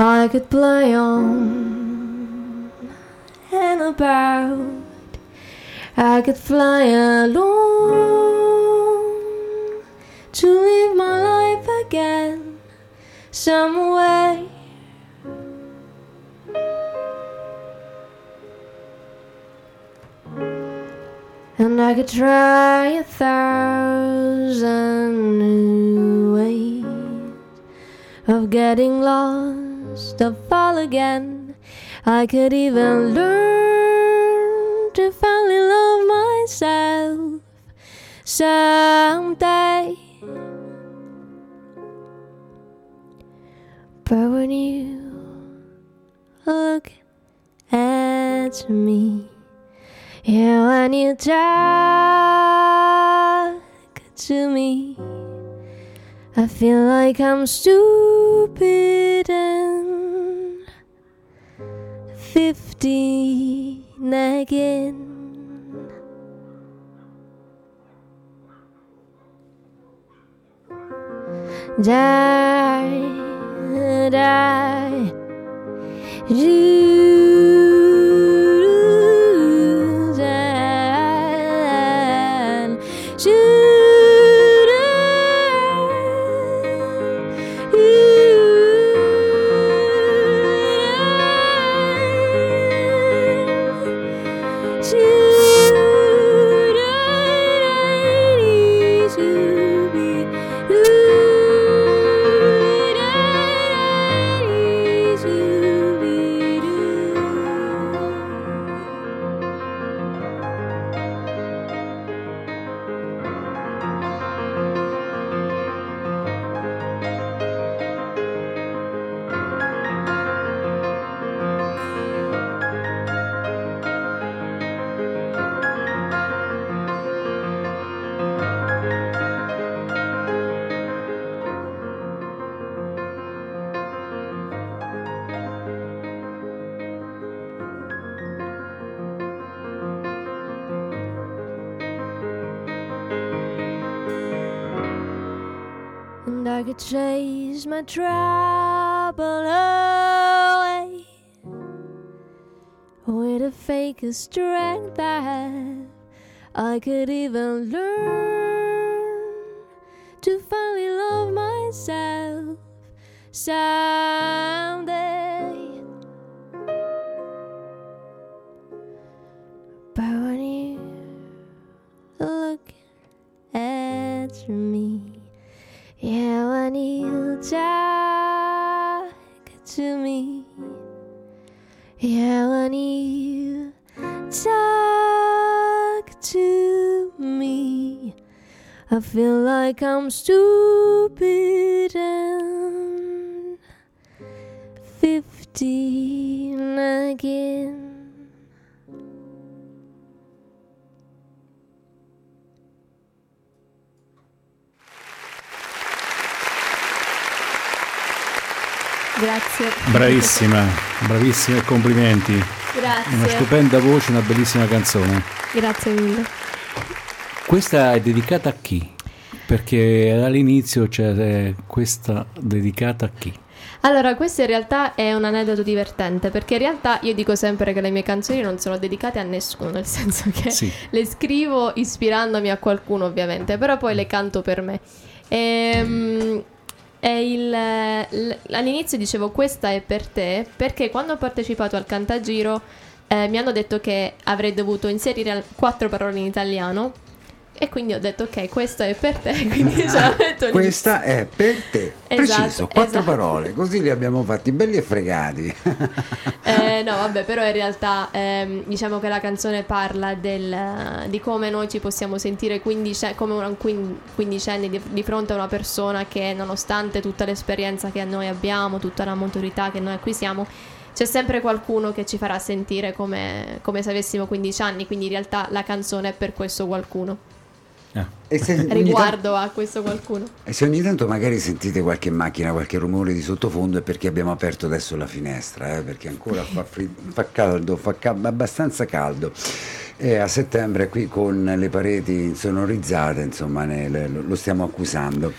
I could play on and about. I could fly alone to live my life again some And I could try a thousand new ways of getting lost, of fall again. I could even learn to finally love myself someday. But when you look at me, yeah, when you talk to me. I feel like I'm stupid and fifteen again. Die, die, do, with a fake strength have. I could even learn to finally love myself someday. I feel like I'm stupid and fifteen again. Grazie. Bravissima, bravissima e complimenti. Una Grazie. stupenda voce, una bellissima canzone. Grazie mille. Questa è dedicata a chi? Perché all'inizio c'è questa dedicata a chi? Allora, questo in realtà è un aneddoto divertente perché in realtà io dico sempre che le mie canzoni non sono dedicate a nessuno, nel senso che Sì. le scrivo ispirandomi a qualcuno ovviamente, però poi le canto per me. Ehm, il- all'inizio dicevo questa è per te perché quando ho partecipato al Cantagiro eh, mi hanno detto che avrei dovuto inserire quattro parole in italiano e quindi ho detto ok questa è per te quindi lì. Questa è per te. Esatto, Preciso, quattro esatto. parole, così li abbiamo fatti belli e fregati. Eh, no, vabbè, però in realtà ehm, diciamo che la canzone parla del- di come noi ci possiamo sentire quindice- come un quin- quindicenni di, di fronte a una persona che nonostante tutta l'esperienza che noi abbiamo, tutta la maturità che noi acquisiamo, c'è sempre qualcuno che ci farà sentire come, come se avessimo 15 anni, quindi in realtà la canzone è per questo qualcuno, Ah, se, ogni tanto, riguardo a questo qualcuno. e se ogni tanto magari sentite qualche macchina, qualche rumore di sottofondo è perché abbiamo aperto adesso la finestra, eh, perché ancora fa, fri- fa caldo, fa ca- abbastanza caldo. E a settembre qui con le pareti insonorizzate, insomma, ne- le- lo stiamo accusando.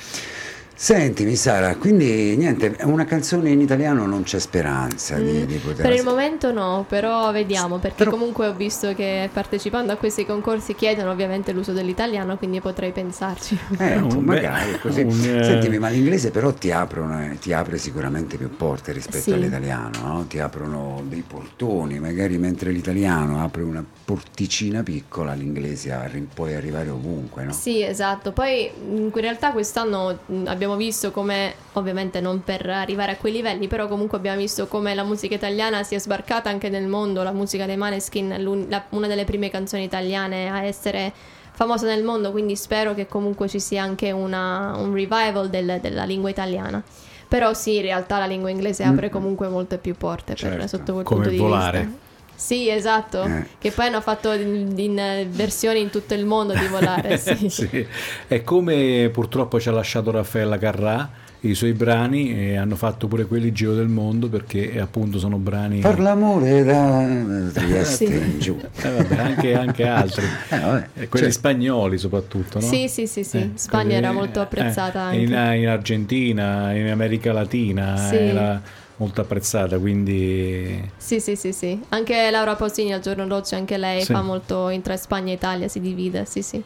Sentimi Sara, quindi niente, una canzone in italiano non c'è speranza di, di poter... Per il momento no, però vediamo, perché Però- comunque ho visto che partecipando a questi concorsi chiedono ovviamente l'uso dell'italiano, quindi potrei pensarci. Eh, Un bel- magari così. un, eh, Sentimi, ma l'inglese però ti, aprono, eh, ti apre sicuramente più porte rispetto Sì. all'italiano, no? ti aprono dei portoni, magari mentre l'italiano apre una porticina piccola, l'inglese arri- puoi arrivare ovunque. No? Sì, esatto. Poi in realtà quest'anno mh, abbiamo visto come, ovviamente non per arrivare a quei livelli, però comunque abbiamo visto come la musica italiana sia sbarcata anche nel mondo, la musica dei Maneskin, è la- una delle prime canzoni italiane a essere famosa nel mondo, quindi spero che comunque ci sia anche una- un revival del- della lingua italiana. Però sì, in realtà la lingua inglese apre comunque molte più porte per- Certo. sotto quel Come punto di volare. vista. Sì, esatto. Eh. Che poi hanno fatto in, in, eh, versioni in tutto il mondo di volare. Sì. Sì. È come purtroppo ci ha lasciato Raffaella Carrà, i suoi brani e hanno fatto pure quelli giro del mondo perché eh, appunto sono brani... Per l'amore da Trieste Sì. in giù. Eh, vabbè, anche, anche altri. Eh, vabbè, Eh, quelli cioè, spagnoli soprattutto, no? Sì, sì, sì, sì. Eh, Spagna quelli- era molto apprezzata eh, in, in Argentina, in America Latina Sì. era molto apprezzata, quindi Sì, sì, sì, sì. Anche Laura Pausini al giorno d'oggi, anche lei Sì. fa molto in tra Spagna e Italia, si divide, sì, sì.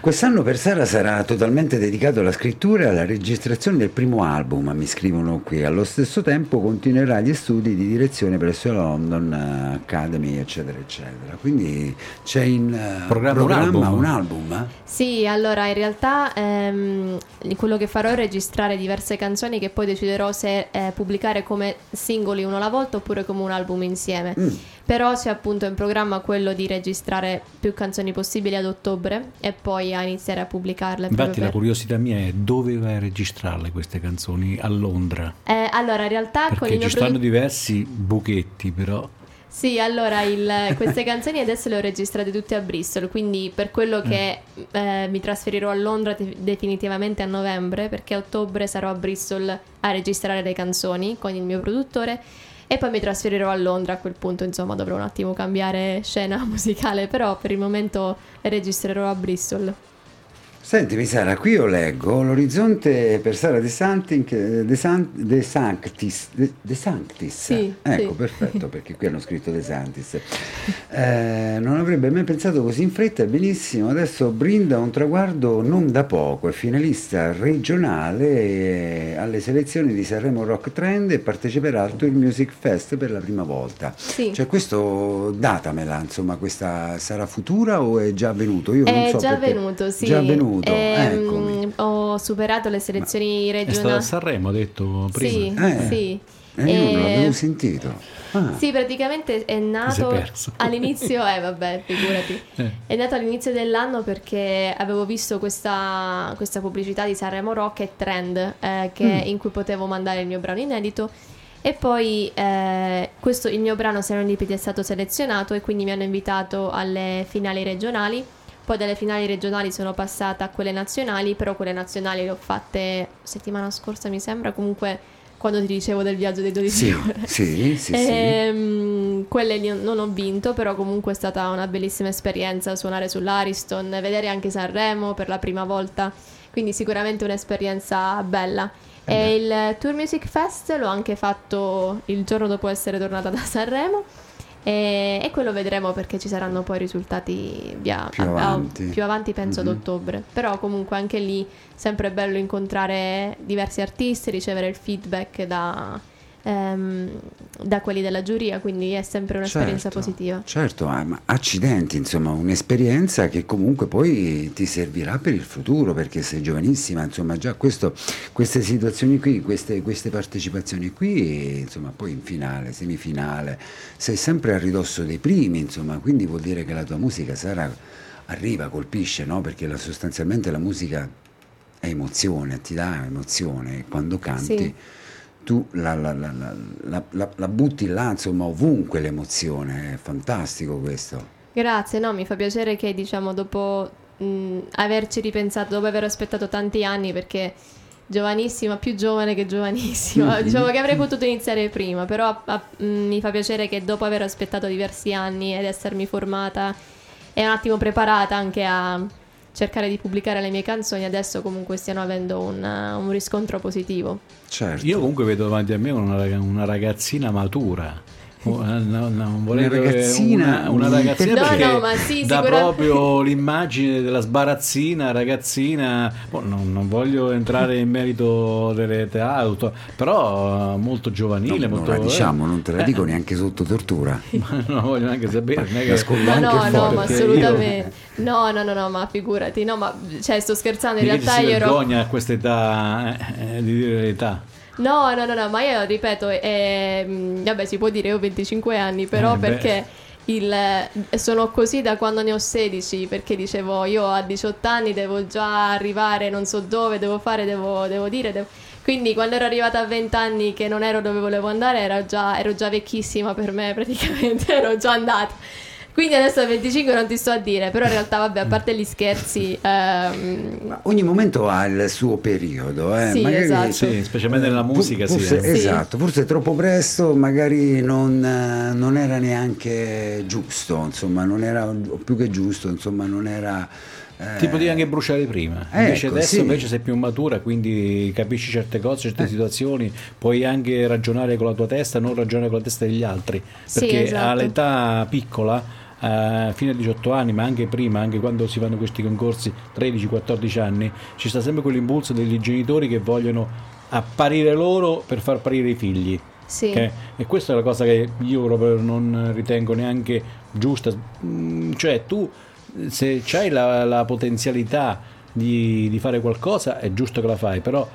Quest'anno per Sara sarà totalmente dedicato alla scrittura e alla registrazione del primo album, mi scrivono qui. Allo stesso tempo continuerà gli studi di direzione presso la London eh, Academy, eccetera, eccetera. Quindi c'è in eh, Programma un album. un album, eh? Sì, allora in realtà ehm, quello che farò è registrare diverse canzoni che poi deciderò se eh, pubblicare come singoli uno alla volta oppure come un album insieme. Mm. Però c'è appunto in programma quello di registrare più canzoni possibili ad ottobre e poi a iniziare a pubblicarle. infatti la per- curiosità mia è dove vai a registrarle queste canzoni a Londra? Eh, allora, in realtà Perché ci stanno produ- diversi buchetti però. Sì, allora il- queste canzoni adesso le ho registrate tutte a Bristol, quindi per quello che eh, mi trasferirò a Londra te- definitivamente a novembre, perché a ottobre sarò a Bristol a registrare le canzoni con il mio produttore e poi mi trasferirò a Londra a quel punto, insomma dovrò un attimo cambiare scena musicale, però per il momento registrerò a Bristol. Sentimi Sara, qui io leggo l'orizzonte per Sara De, Santi, De, San- De Sanctis. De, De Sanctis. Sì, ecco, sì. perfetto, perché qui hanno scritto De Santis. Eh, non avrebbe mai pensato così in fretta, benissimo. Adesso brinda un traguardo non da poco, è finalista regionale eh, alle selezioni di Sanremo Rock Trend e parteciperà al Tour Music Fest per la prima volta. Sì. Cioè questo datamela, insomma, questa sarà futura o è già avvenuto? Io non È so già perché- avvenuto, sì. Già avvenuto, Ehm, eccomi. ho superato le selezioni È stato a regionali. Sanremo, ha detto prima. Sì, Eh. sì. Eh, io non l'avevo sentito. Ah, Sì, praticamente è nato all'inizio, eh vabbè, figurati. Eh. È nato all'inizio dell'anno perché avevo visto questa, questa pubblicità di Sanremo Rock e Trend eh, che- Mm. in cui potevo mandare il mio brano inedito e poi eh, questo, il mio brano Serendipity è stato selezionato e quindi mi hanno invitato alle finali regionali. Poi dalle finali regionali sono passata a quelle nazionali, però quelle nazionali le ho fatte settimana scorsa mi sembra, comunque quando ti dicevo del viaggio dei 12 sì, ore. sì, sì, sì. Ehm, quelle non ho vinto, però comunque è stata una bellissima esperienza suonare sull'Ariston, vedere anche Sanremo per la prima volta, quindi sicuramente un'esperienza bella. Eh e il Tour Music Fest l'ho anche fatto il giorno dopo essere tornata da Sanremo e, e quello vedremo perché ci saranno poi risultati via, Più a- a- avanti. più avanti penso Mhm. ad ottobre. Però comunque anche lì sempre bello incontrare diversi artisti, ricevere il feedback da, ehm, da quelli della giuria, quindi è sempre un'esperienza Certo, positiva. Certo, ah, ma accidenti, insomma, un'esperienza che comunque poi ti servirà per il futuro, perché sei giovanissima, insomma, già questo- queste situazioni qui, queste, queste partecipazioni qui, insomma, poi in finale, semifinale, sei sempre a ridosso dei primi, insomma, quindi vuol dire che la tua musica sarà, arriva, colpisce, no? Perché la- sostanzialmente la musica è emozione, ti dà emozione, quando canti Sì. Tu la, la- la- la- butti là, insomma, ovunque l'emozione, è fantastico questo. Grazie, no, mi fa piacere che diciamo dopo mh, averci ripensato, dopo aver aspettato tanti anni, perché giovanissima, più giovane che giovanissima, Mhm. diciamo che avrei potuto iniziare prima, però a- mh, mi fa piacere che dopo aver aspettato diversi anni ed essermi formata e un attimo preparata anche a cercare di pubblicare le mie canzoni, adesso comunque stiano avendo un, un riscontro positivo. Certo. Io comunque vedo davanti a me una, una ragazzina matura. Eh, no, no, Una ragazzina? una, una ragazzina No, perché no, ma sì, dà proprio l'immagine della sbarazzina ragazzina boh, non, non voglio entrare in merito delle età auto, però eh, molto No, giovanile non molto, la diciamo, non te la eh, dico neanche sotto tortura. ma non voglio neanche sapere non è che- no, no, foto, ma assolutamente. No, no, no, no, ma figurati. No, ma cioè sto scherzando, in realtà io ero vergogna a questa età eh, eh, di dire l'età No, no, no, no, ma io ripeto, ehm, vabbè, si può dire io ho 25 anni, però Eh, perché il, sono così da quando ne ho 16, perché dicevo io a 18 anni devo già arrivare non so dove, devo fare, devo, devo dire, devo- Quindi quando ero arrivata a 20 anni che non ero dove volevo andare, ero già, ero già vecchissima per me praticamente, ero già andata. Quindi adesso a 25 non ti sto a dire, però in realtà vabbè, a parte gli scherzi, ehm, ogni momento ha il suo periodo, eh. Sì, esatto. Sì, specialmente nella musica, sì. forse, eh. Esatto, forse troppo presto, magari non, eh, non era neanche giusto, insomma, non era più che giusto, insomma, non era. eh, Ti potevi anche bruciare prima, Ecco, invece adesso sì. invece sei più matura, quindi capisci certe cose, certe situazioni, puoi anche ragionare con la tua testa, non ragionare con la testa degli altri, Sì, perché esatto. all'età piccola, eh, fino a 18 anni, ma anche prima, anche quando si fanno questi concorsi 13-14 anni, ci sta sempre quell'impulso degli genitori che vogliono apparire loro per far apparire i figli. sì. Ok? E questa è la cosa che io proprio non ritengo neanche giusta. Mm, Cioè, tu se hai la, la potenzialità di, di fare qualcosa, è giusto che la fai, però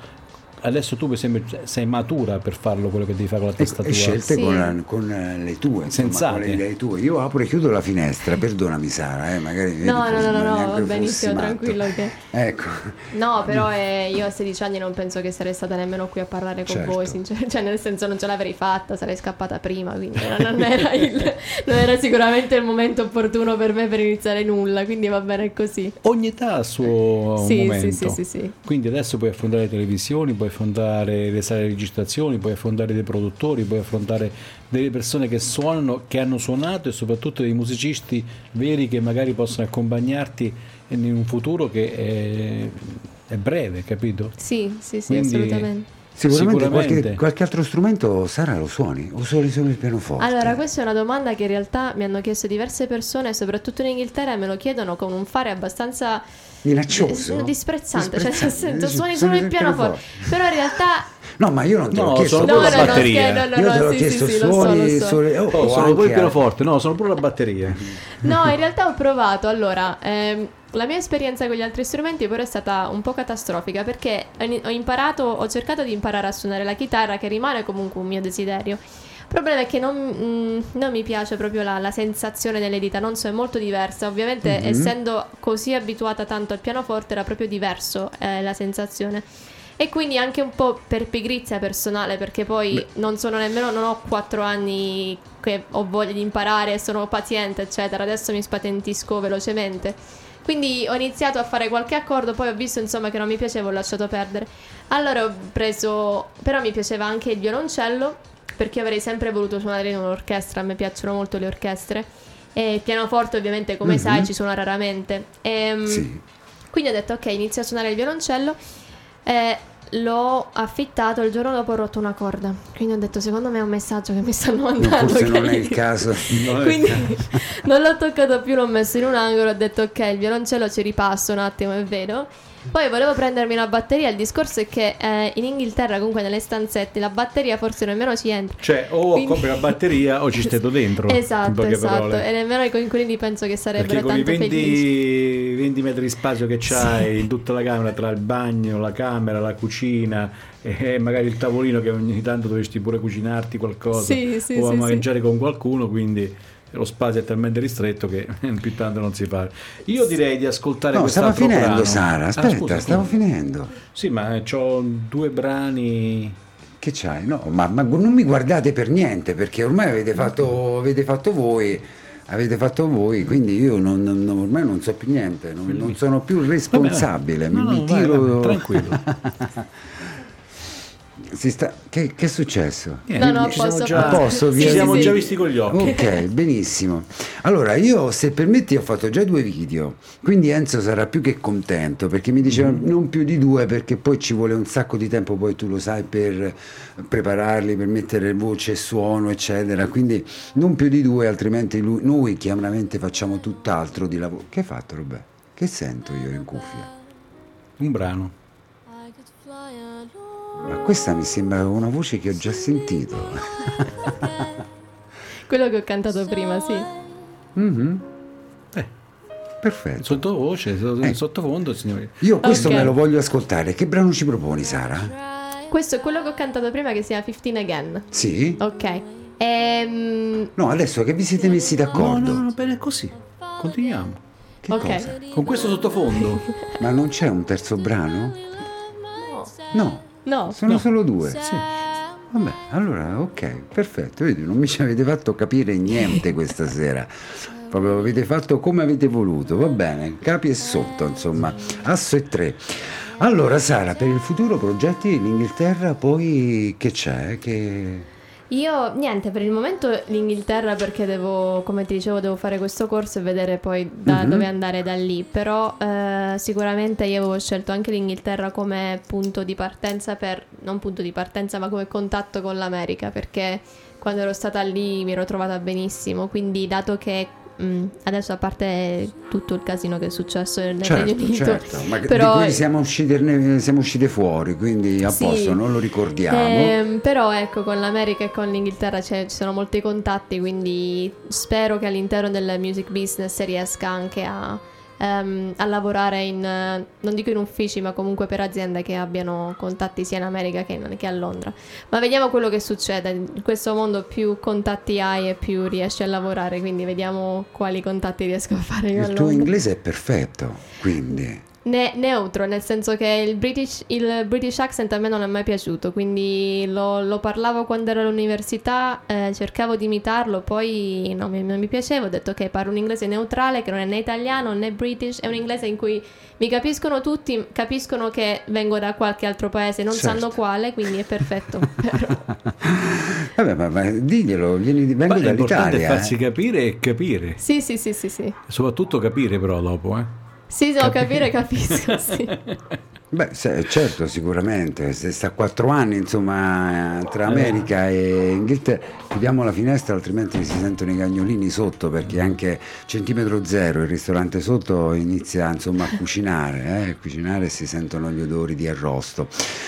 adesso tu esempio sei matura per farlo quello che devi fare con la testa e tua. scelte Sì. con, la- con, eh, le tue, insomma, le idee tue. Io apro e chiudo la finestra, perdonami Sara, eh, magari No, no, no, no, no, benissimo, tranquillo che... Ecco, No, però eh, io a 16 anni non penso che sarei stata nemmeno qui a parlare con Certo. voi, sincer- cioè nel senso non ce l'avrei fatta, sarei scappata prima, quindi non, non era il- non era sicuramente il momento opportuno per me per iniziare nulla, quindi va bene così. Ogni età ha il suo Sì, momento. sì, sì, sì, sì. Quindi adesso puoi affrontare le televisioni, puoi affrontare le sale di registrazioni, puoi affrontare dei produttori, puoi affrontare delle persone che suonano, che hanno suonato e soprattutto dei musicisti veri che magari possono accompagnarti in un futuro che è, è breve, capito? Sì, sì, sì, Quindi- assolutamente. sicuramente, Sicuramente. Qualche, qualche altro strumento Sara lo suoni o suoni solo il pianoforte? Allora, questa è una domanda che in realtà mi hanno chiesto diverse persone, soprattutto in Inghilterra, e me lo chiedono con un fare abbastanza Minaccioso? eh, disprezzante, cioè nel Disprezzante. senso suoni solo il pianoforte, però in realtà No, ma io non te l'ho No, chiesto. sono No, no, la no, batteria. scherzo, no, no, io te no, l'ho sì, chiesto sì, sì, lo so, suoni, lo so. suoni- oh, Oh, sono pure il pianoforte, no, sono pure la batteria. No, in realtà ho provato. Allora, ehm, la mia esperienza con gli altri strumenti però è stata un po' catastrofica perché ho imparato, ho cercato di imparare a suonare la chitarra, che rimane comunque un mio desiderio. Il problema è che non, mm, non mi piace proprio la, la sensazione nelle dita, non so, è molto diversa. Ovviamente, Mhm. essendo così abituata tanto al pianoforte, era proprio diverso eh, la sensazione. E quindi anche un po' per pigrizia personale, perché poi non sono nemmeno, non ho quattro anni che ho voglia di imparare, sono paziente, eccetera. Adesso mi spatentisco velocemente. Quindi ho iniziato a fare qualche accordo, poi ho visto insomma che non mi piaceva, ho lasciato perdere. Allora ho preso, però mi piaceva anche il violoncello, perché avrei sempre voluto suonare in un'orchestra, a me piacciono molto le orchestre. E il pianoforte ovviamente, come Mhm. sai, ci suona raramente. Ehm, Sì. quindi ho detto ok, inizio a suonare il violoncello e l'ho affittato, il giorno dopo ho rotto una corda. Quindi ho detto secondo me è un messaggio che mi stanno No, mandando. forse non che- è il caso. Non è- Quindi non l'ho toccato più, l'ho messo in un angolo, ho detto ok, il violoncello ci ripasso un attimo e vedo. Poi volevo prendermi una batteria, il discorso è che eh, in Inghilterra comunque nelle stanzette la batteria forse nemmeno ci entra. Cioè, o Quindi- compri la batteria o ci stai dentro. Esatto, esatto. parole. E nemmeno i coinquilini penso che Perché sarebbero con i tanto 20, felici. 20 metri di spazio che c'hai in tutta la camera, tra il bagno, la camera, la cucina e magari il tavolino che ogni tanto dovresti pure cucinarti qualcosa Sì, sì, o sì, mangiare con qualcuno, quindi lo spazio è talmente ristretto che più tanto non si fa. Io direi di ascoltare No, quest'altro finendo brano. Sara, Ah, aspetta, scusa, stavo scusa. finendo. Sì, ma ho due brani Che c'hai? No, ma, ma non mi guardate per niente perché ormai avete fatto, avete fatto voi. Avete fatto voi, quindi io non, non- ormai non so più niente, non, non sono più responsabile. No, mi, no, mi vai, tiro. vai, tranquillo. Si sta- che, che è successo? Niente, No, no, ci posso siamo già, fare. A posto, ci via. siamo Sì, sì, già sì. visti con gli occhi. Ok, benissimo. Allora, io se permetti ho fatto già due video, quindi Enzo sarà più che contento perché mi diceva Mm-hmm. non più di due perché poi ci vuole un sacco di tempo, poi tu lo sai, per prepararli, per mettere voce e suono, eccetera. Quindi non più di due, altrimenti lui- noi chiaramente facciamo tutt'altro di lavoro. Che hai fatto, Robè? Che sento io in cuffia? Un brano. Ma questa mi sembra una voce che ho già sentito. Quello che ho cantato prima, sì. Mhm, Eh, Perfetto. sottovoce, so- Eh. sottofondo, signori. Io questo Ok. me lo voglio ascoltare. Che brano ci proponi, Sara? Questo è quello che ho cantato prima che si chiama 15 Again. Sì? Ok. Ehm, No, adesso che vi siete messi No, d'accordo. no, no, bene così. Continuiamo. Che Ok. cosa? Con questo sottofondo. Ma non c'è un terzo brano? No. No. Sono solo due. Sì. Vabbè, allora ok, perfetto. Vedi, non mi ci avete fatto capire niente questa sera. Proprio avete fatto come avete voluto, va bene, capi e sotto, insomma, asso e tre. Allora, Sara, per il futuro progetti l'Inghilterra, poi che c'è? Che... Io niente, per il momento l'Inghilterra perché devo, come ti dicevo, devo fare questo corso e vedere poi da Mhm. dove andare da lì. Però eh, sicuramente io avevo scelto anche l'Inghilterra come punto di partenza per, non punto di partenza, ma come contatto con l'America, perché quando ero stata lì mi ero trovata benissimo. Quindi dato che mh, adesso a parte tutto il casino che è successo nel Regno Certo, Unito, certo, ma però di cui siamo uscite, ne- siamo uscite fuori, quindi a Sì. posto, non lo ricordiamo. Ehm, però ecco, con l'America e con l'Inghilterra ci sono molti contatti, quindi spero che all'interno del music business si riesca anche a, ehm, a lavorare in, eh, non dico in uffici, ma comunque per aziende che abbiano contatti sia in America che, in- che a Londra. Ma vediamo quello che succede. In questo mondo più contatti hai e più riesci a lavorare, quindi vediamo quali contatti riesco a fare io Il tuo inglese è perfetto, quindi... Ne- neutro, nel senso che il British, il British accent a me non è mai piaciuto, quindi lo, lo parlavo quando ero all'università, eh, cercavo di imitarlo, poi no, mi- non mi piaceva, ho detto ok, parlo un inglese neutrale che non è né italiano né British, è un inglese in cui mi capiscono tutti, capiscono che vengo da qualche altro paese, non Certo. sanno quale, quindi è perfetto. Vabbè, ma, ma diglielo, vieni, vengo Ma l'importante è dall'Italia. farsi eh. capire e capire. sì, sì, sì, sì, sì. Soprattutto capire però dopo, eh. Sì, devo capire, capisco, sì. Beh, se- certo, sicuramente, se sta a quattro anni, insomma, tra America e Inghilterra, chiudiamo la finestra, altrimenti si sentono i cagnolini sotto, perché anche centimetro zero, il ristorante sotto inizia, insomma, a cucinare, eh, a cucinare e si sentono gli odori di arrosto.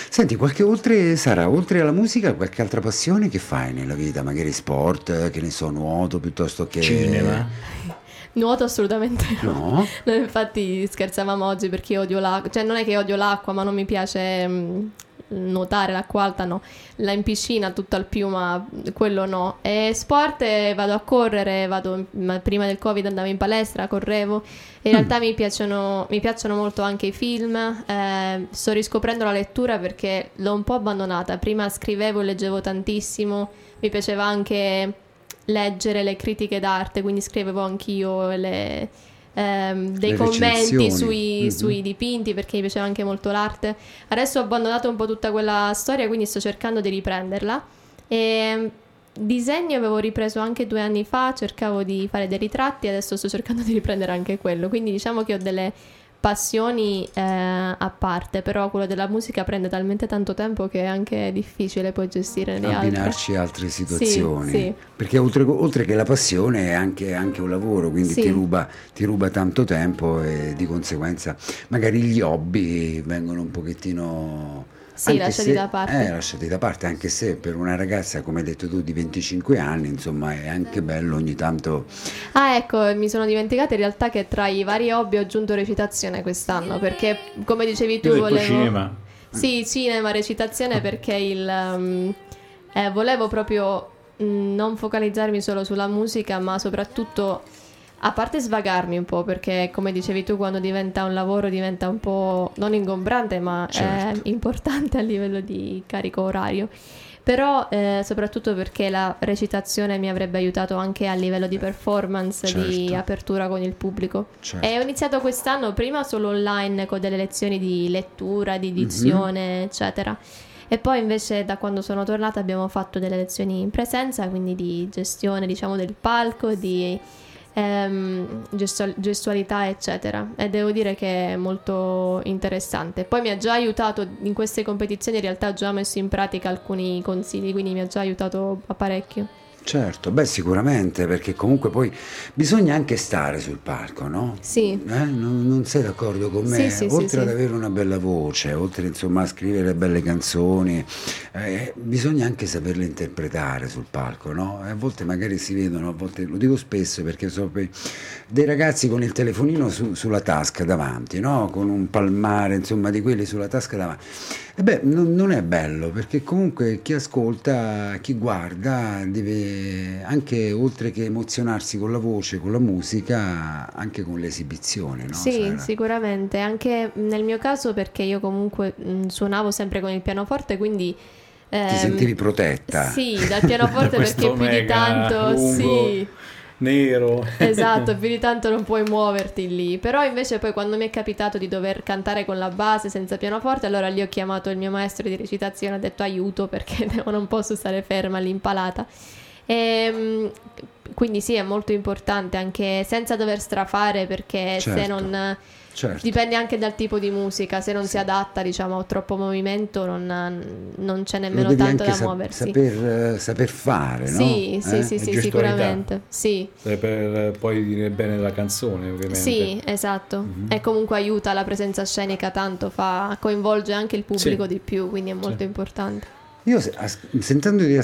Senti, qualche oltre, Sara, oltre alla musica, qualche altra passione che fai nella vita? Magari sport, eh, che ne so, nuoto, piuttosto che... Cinema. Nuoto assolutamente no. No? Infatti scherzavamo oggi perché io odio l'acqua, cioè non è che odio l'acqua, ma non mi piace mh, nuotare l'acqua alta, no. La in piscina tutto al più, ma quello no. E sport eh, vado a correre, vado, ma prima del Covid andavo in palestra, correvo. In realtà mi piacciono, mi piacciono molto anche i film. eh, sto riscoprendo la lettura perché l'ho un po' abbandonata. Prima scrivevo e leggevo tantissimo, mi piaceva anche leggere le critiche d'arte, quindi scrivevo anch'io le, ehm, dei Le commenti sui, Mhm. sui dipinti perché mi piaceva anche molto l'arte. Adesso ho abbandonato un po' tutta quella storia, quindi sto cercando di riprenderla. E disegno avevo ripreso anche due anni fa, cercavo di fare dei ritratti, adesso sto cercando di riprendere anche quello. Quindi diciamo che ho delle passioni eh, a parte, però quello della musica prende talmente tanto tempo che è anche difficile poi gestire le altre. abbinarci altre situazioni sì. perché oltre, oltre che la passione è anche, anche un lavoro quindi Sì. ti, ruba, ti ruba tanto tempo e di conseguenza magari gli hobby vengono un pochettino Sì, anche lasciati se- da parte. eh, lasciati da parte anche se per una ragazza come hai detto tu di 25 anni insomma è anche bello ogni tanto Ah, ecco, mi sono dimenticata in realtà che tra i vari hobby ho aggiunto recitazione quest'anno, perché come dicevi tu Io volevo... cinema. Sì, cinema, recitazione perché il, um, eh, volevo proprio mm, non focalizzarmi solo sulla musica, ma soprattutto, a parte svagarmi un po', perché come dicevi tu, quando diventa un lavoro diventa un po' non ingombrante, ma Certo. importante a livello di carico orario. Però eh, soprattutto perché la recitazione mi avrebbe aiutato anche a livello di performance, di Certo. apertura con il pubblico. Certo. E ho iniziato quest'anno prima solo online con delle lezioni di lettura, di dizione, eccetera. E poi invece da quando sono tornata abbiamo fatto delle lezioni in presenza, quindi di gestione, diciamo, del palco, di ehm, gestu- gestualità, eccetera. E devo dire che è molto interessante. Poi mi ha già aiutato in queste competizioni, in realtà ho già messo in pratica alcuni consigli, quindi mi ha già aiutato parecchio. Certo beh sicuramente perché comunque poi bisogna anche stare sul palco no? Sì. Eh, non, non sei d'accordo con me? Sì, sì, oltre sì. ad avere una bella voce, oltre insomma a scrivere belle canzoni, eh, bisogna anche saperle interpretare sul palco, no? E a volte magari si vedono, a volte lo dico spesso perché so pe- dei ragazzi con il telefonino su- sulla tasca davanti, no? Con un palmare insomma di quelli sulla tasca davanti. E beh, non, non è bello perché comunque chi ascolta, chi guarda deve eh, anche oltre che emozionarsi con la voce, con la musica, anche con l'esibizione, no? Sì, Sara? sicuramente, anche nel mio caso perché io comunque mh, suonavo sempre con il pianoforte, quindi... Ti ehm, sentivi protetta? Sì, dal pianoforte perché più di tanto, lungo. sì, Nero. esatto, più di tanto non puoi muoverti lì. Però invece poi quando mi è capitato di dover cantare con la base senza pianoforte, allora lì ho chiamato il mio maestro di recitazione, ho detto aiuto perché non posso stare ferma lì impalata. Ehm, quindi sì, è molto importante anche senza dover strafare perché se Certo. non... Certo. Dipende anche dal tipo di musica, se non si adatta diciamo a troppo movimento non, non c'è nemmeno tanto anche da sap- muoversi. saper, eh, saper fare, no? Sì, sì, Eh? sì, sì, sicuramente. Sì. Per poi dire bene la canzone, ovviamente. Sì, esatto. Mhm. E comunque aiuta la presenza scenica tanto, fa, coinvolge anche il pubblico Sì. di più, quindi è molto Sì. importante. Io se- as- sentendoti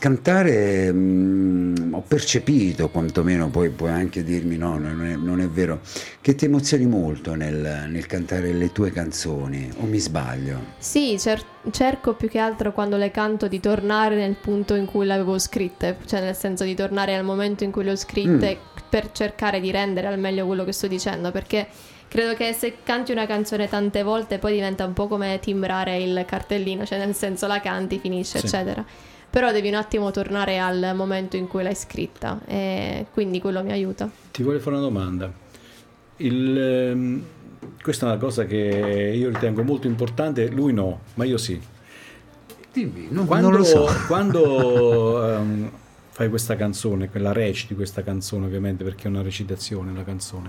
cantare mm, ho percepito, quantomeno poi puoi anche dirmi no, non è, non è vero, che ti emozioni molto nel, nel cantare le tue canzoni, o mi sbaglio? Sì, cer- cerco più che altro quando le canto di tornare nel punto in cui le avevo scritte, cioè nel senso di tornare al momento in cui le ho scritte per cercare di rendere al meglio quello che sto dicendo, perché credo che se canti una canzone tante volte poi diventa un po' come timbrare il cartellino, cioè nel senso la canti, finisce, Sì. eccetera. Però devi un attimo tornare al momento in cui l'hai scritta e quindi quello mi aiuta. Ti voglio fare una domanda. Il, ehm, questa è una cosa che io ritengo molto importante, lui no, ma io sì. Dimmi, non, Quando, non lo so. quando, ehm, fai questa canzone, quella reciti questa canzone ovviamente perché è una recitazione la canzone,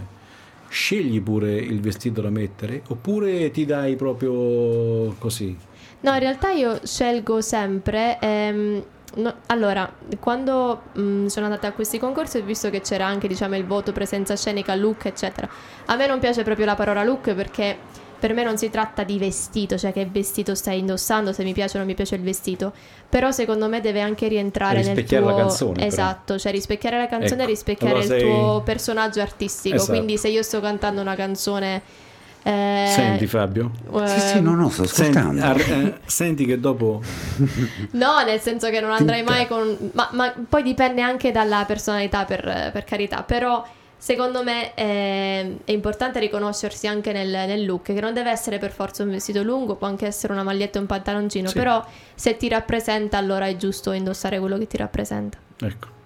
scegli pure il vestito da mettere oppure ti dai proprio così? No, in realtà io scelgo sempre. ehm, no- allora, quando mh, sono andata a questi concorsi ho visto che c'era anche diciamo, il voto presenza scenica, look, eccetera. A me non piace proprio la parola look perché per me non si tratta di vestito, cioè che vestito stai indossando, se mi piace o non mi piace il vestito. Però secondo me deve anche rientrare nel Rispecchiare tuo... la canzone, però. Esatto, cioè rispecchiare la canzone e Ecco, rispecchiare allora il sei- tuo personaggio artistico. Esatto. Quindi se io sto cantando una canzone... eh, Senti Fabio? Sì, sì, ehm, no, no, sto ascoltando. Senti, ar- eh, senti che dopo No, nel senso che non andrei Tinta. mai con... Ma, ma poi dipende anche dalla personalità, per, per carità. Però secondo me è, è importante riconoscersi anche nel, nel look, che non deve essere per forza un vestito lungo, può anche essere una maglietta e un pantaloncino. Sì. Però se ti rappresenta, allora è giusto indossare quello che ti rappresenta. ecco.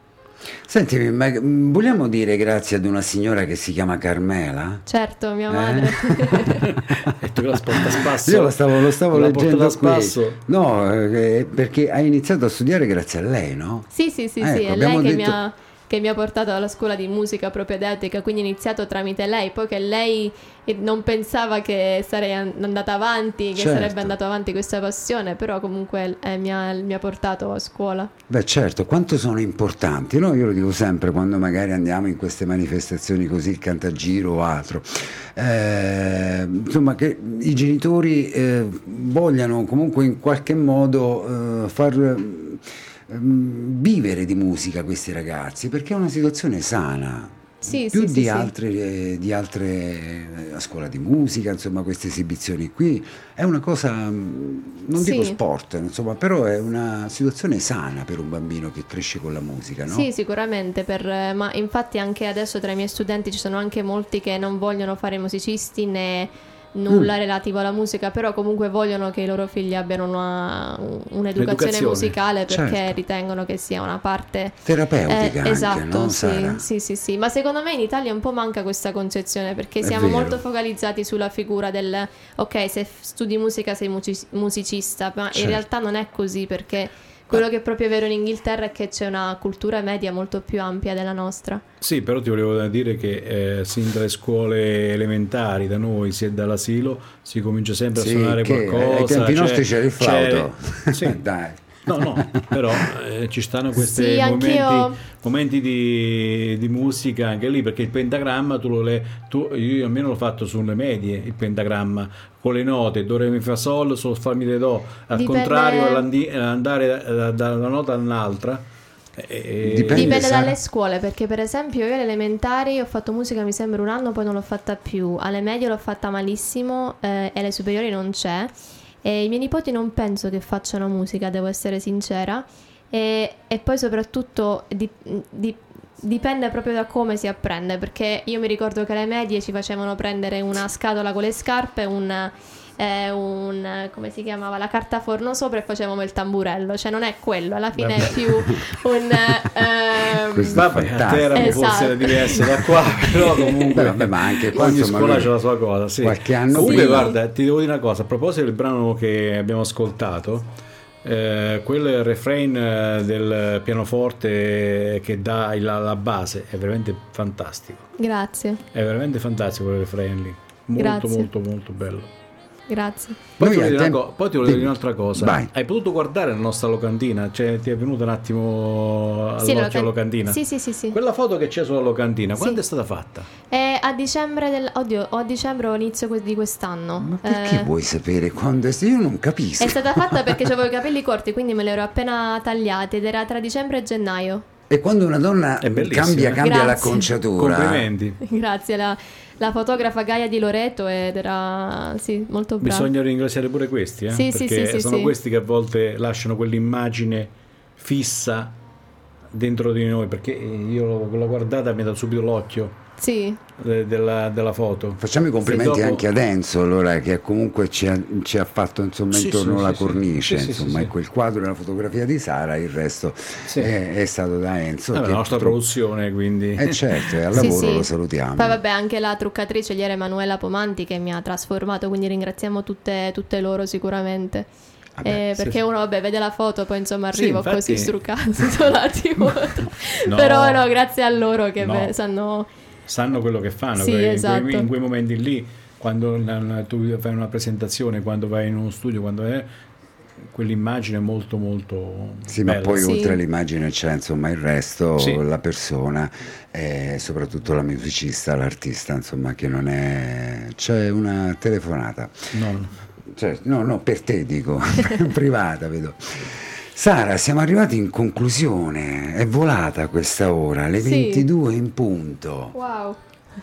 Senti, ma vogliamo dire grazie ad una signora che si chiama Carmela? Certo, mia Eh? madre. E tu la porta a spasso. Io lo stavo, lo stavo La leggendo a spasso. No, eh, perché hai iniziato a studiare grazie a lei, no? sì, sì, sì, Ecco, sì, è lei che, mi detto- ha, che mi ha portato alla scuola di musica propedeutica, quindi ho iniziato tramite lei, poi che lei eh, non pensava che sarei an- andata avanti, che Certo. sarebbe andata avanti questa passione, però comunque eh, mi, ha, mi ha portato a scuola. Beh, certo, quanto sono importanti, no? Io lo dico sempre quando magari andiamo in queste manifestazioni così, il cantagiro o altro. Eh, insomma, che i genitori eh, vogliano comunque in qualche modo eh, far vivere di musica questi ragazzi, perché è una situazione sana. Sì, più sì, di, sì, altre, eh, di altre eh, a scuola di musica, insomma, queste esibizioni qui è una cosa, mm, non dico sport, insomma, però è una situazione sana per un bambino che cresce con la musica, no? Sì, sicuramente, per- ma infatti anche adesso tra i miei studenti ci sono anche molti che non vogliono fare musicisti né nulla Mm. relativo alla musica, però comunque vogliono che i loro figli abbiano una- un'educazione L'educazione, musicale perché certo. ritengono che sia una parte Terapeutica Eh, anche, esatto, no, sì, Sara? sì, sì, sì. Ma secondo me in Italia un po' manca questa concezione perché È siamo vero. molto focalizzati sulla figura del ok, se studi musica sei musicista, ma Certo. in realtà non è così perché quello che è proprio vero in Inghilterra è che c'è una cultura media molto più ampia della nostra. Sì, però ti volevo dire che eh, sin dalle scuole elementari da noi, sia dall'asilo, si comincia sempre Sì, a suonare che qualcosa. ai tempi c'è- nostri c'era il flauto. Sì. Dai. No, no, però eh, ci stanno questi Sì, momenti, momenti di, di musica anche lì, perché il pentagramma tu lo le, tu, io almeno l'ho fatto sulle medie, il pentagramma, con le note, do, re, mi, fa, sol, sol, fa, mi, re, do, al Dipende- contrario all'andi- andare da, da una nota all'altra. eh, Dipende, Dipende Sara. dalle scuole, perché per esempio io alle elementari ho fatto musica mi sembra un anno, poi non l'ho fatta più. Alle medie l'ho fatta malissimo eh, e alle superiori non c'è. E i miei nipoti non penso che facciano musica, devo essere sincera. e, e poi soprattutto di- di- dipende proprio da come si apprende, perché io mi ricordo che alle medie ci facevano prendere una scatola con le scarpe, un, eh, un- come si chiamava, la carta forno sopra e facevamo il tamburello, cioè non è quello, alla fine è più un... ehm, Questo è Vabbè, a fantastico. Teramo Esatto. forse era diverso da qua, però comunque vabbè, ma anche qua, ogni insomma, scuola lui- c'ha la sua cosa. Sì. qualche anno comunque, prima- guarda, ti devo dire una cosa: a proposito del brano che abbiamo ascoltato, eh, quel refrain eh, del pianoforte che dà il- la base è veramente fantastico. Grazie, È veramente fantastico quel refrain lì. Molto, Grazie. molto, molto bello. Grazie. Poi ti, volevo tempo- co- poi ti volevo dire un'altra cosa. Vai. Hai potuto guardare la nostra locandina? Cioè, ti è venuto un attimo Sì, all'occhio lo- la locandina? Sì, sì, sì, sì. Quella foto che c'è sulla locandina, quando è stata fatta? È a dicembre del... Oddio, o a dicembre o inizio di quest'anno. Ma perché Eh, vuoi sapere quando è? Io non capisco. È stata fatta perché avevo i capelli corti, quindi me li ero appena tagliati ed era tra dicembre e gennaio. E quando una donna cambia, eh? cambia Grazie. l'acconciatura, Complimenti. Grazie, la, la fotografa Gaia di Loreto ed era sì, molto brava. Bisogna ringraziare pure questi, eh? Sì, perché sì, sono questi che a volte lasciano quell'immagine fissa dentro di noi, perché io l'ho l'ho guardata e mi ha dato subito l'occhio Sì, della, della foto. Facciamo i complimenti dopo- anche ad Enzo, allora, che comunque ci ha, ci ha fatto insomma, Sì, intorno sì, la sì, sì. cornice, Sì, sì, sì, insomma, sì. ecco il quadro e la fotografia di Sara, il resto Sì. è, è stato da Enzo. Vabbè, che la nostra purtroppo- produzione, quindi... Eh certo, e al Sì, lavoro sì. lo salutiamo. Poi vabbè anche la truccatrice ieri Emanuela Pomanti che mi ha trasformato, quindi ringraziamo tutte, tutte loro sicuramente. Vabbè, Eh, sì, perché sì. uno vabbè vede la foto poi insomma Sì, arrivo infatti- così struccato No. però no grazie a loro che No. beh, sanno sanno quello che fanno Sì, quei- in, esatto. quei, in quei momenti lì quando la- la- tu fai una presentazione quando vai in uno studio quando è quell'immagine è molto molto Sì, ma bella. poi Sì. oltre all'immagine c'è insomma il resto, Sì. la persona e soprattutto la musicista, l'artista, insomma, che non è... C'è una telefonata. No. Cioè, no, no, per te dico, privata, vedo. Sara, siamo arrivati in conclusione, è volata questa ora, le Sì. 22 in punto. wow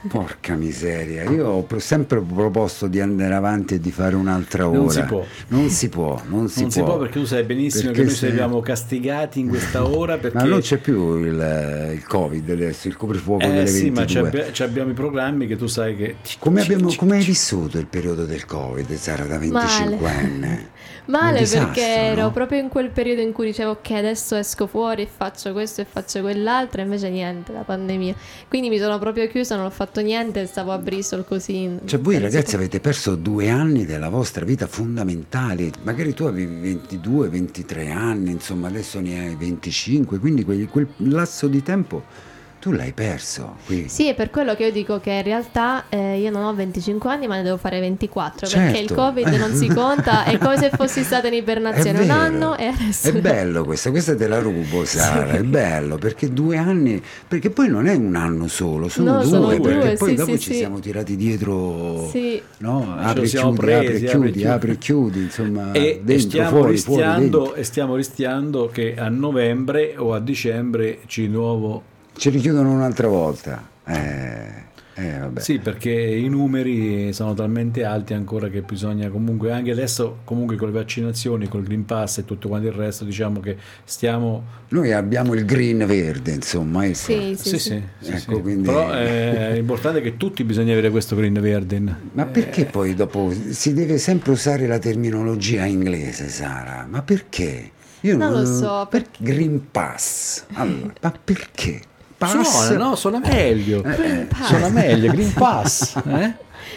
Porca miseria, io ho sempre proposto di andare avanti e di fare un'altra ora. Non si può. Non si può, non si non può. si può perché tu sai benissimo Perché che noi se- siamo castigati in questa ora perché Ma non c'è più il, il Covid adesso, il coprifuoco eh, delle sì, ma 22. c'abbi- ci abbiamo i programmi che tu sai che Come, abbiamo- come hai vissuto il periodo del Covid, Sara, da 25enne? male disastro, perché ero no? proprio in quel periodo in cui dicevo ok adesso esco fuori e faccio questo e faccio quell'altro e invece niente la pandemia quindi mi sono proprio chiusa non ho fatto niente stavo a Bristol così Cioè voi ragazzi avete perso due anni della vostra vita fondamentali, magari tu avevi 22, 23 anni, insomma adesso ne hai 25, quindi quel, quel lasso di tempo tu l'hai perso qui. Sì, è per quello che io dico che in realtà eh, io non ho 25 anni, ma ne devo fare 24 Certo. perché il Covid non si conta, è come se fossi stata in ibernazione un anno e adesso. È bello questo, questa te la rubo Sara, è bello perché due anni, perché poi non è un anno solo, sono No, due, sono perché due, poi sì, dopo sì, ci sì. siamo tirati dietro, Sì. no? Apri e chiudi, presi, apri chiudi, chiudi. apri chiudi, insomma, e, dentro, stiamo fuori, fuori, rischiando dentro. e stiamo rischiando che a novembre o a dicembre ci di nuovo Ci richiudono un'altra volta. Eh, eh, vabbè. Sì, perché i numeri sono talmente alti ancora che bisogna comunque, anche adesso comunque con le vaccinazioni, col Green Pass e tutto quanto il resto, diciamo che stiamo... Noi abbiamo il green verde, insomma. ecco. Sì, sì, Sì, sì. Ecco, sì. quindi- però eh, è importante che tutti bisogna avere questo Green Verde. Ma perché poi dopo si deve sempre usare la terminologia inglese, Sara? Ma perché? Io Non lo so, per- perché- Green Pass. Allora, ma perché? Pass? Suona, no, suona meglio. Eh, Pass. Suona meglio, Green Pass. Eh?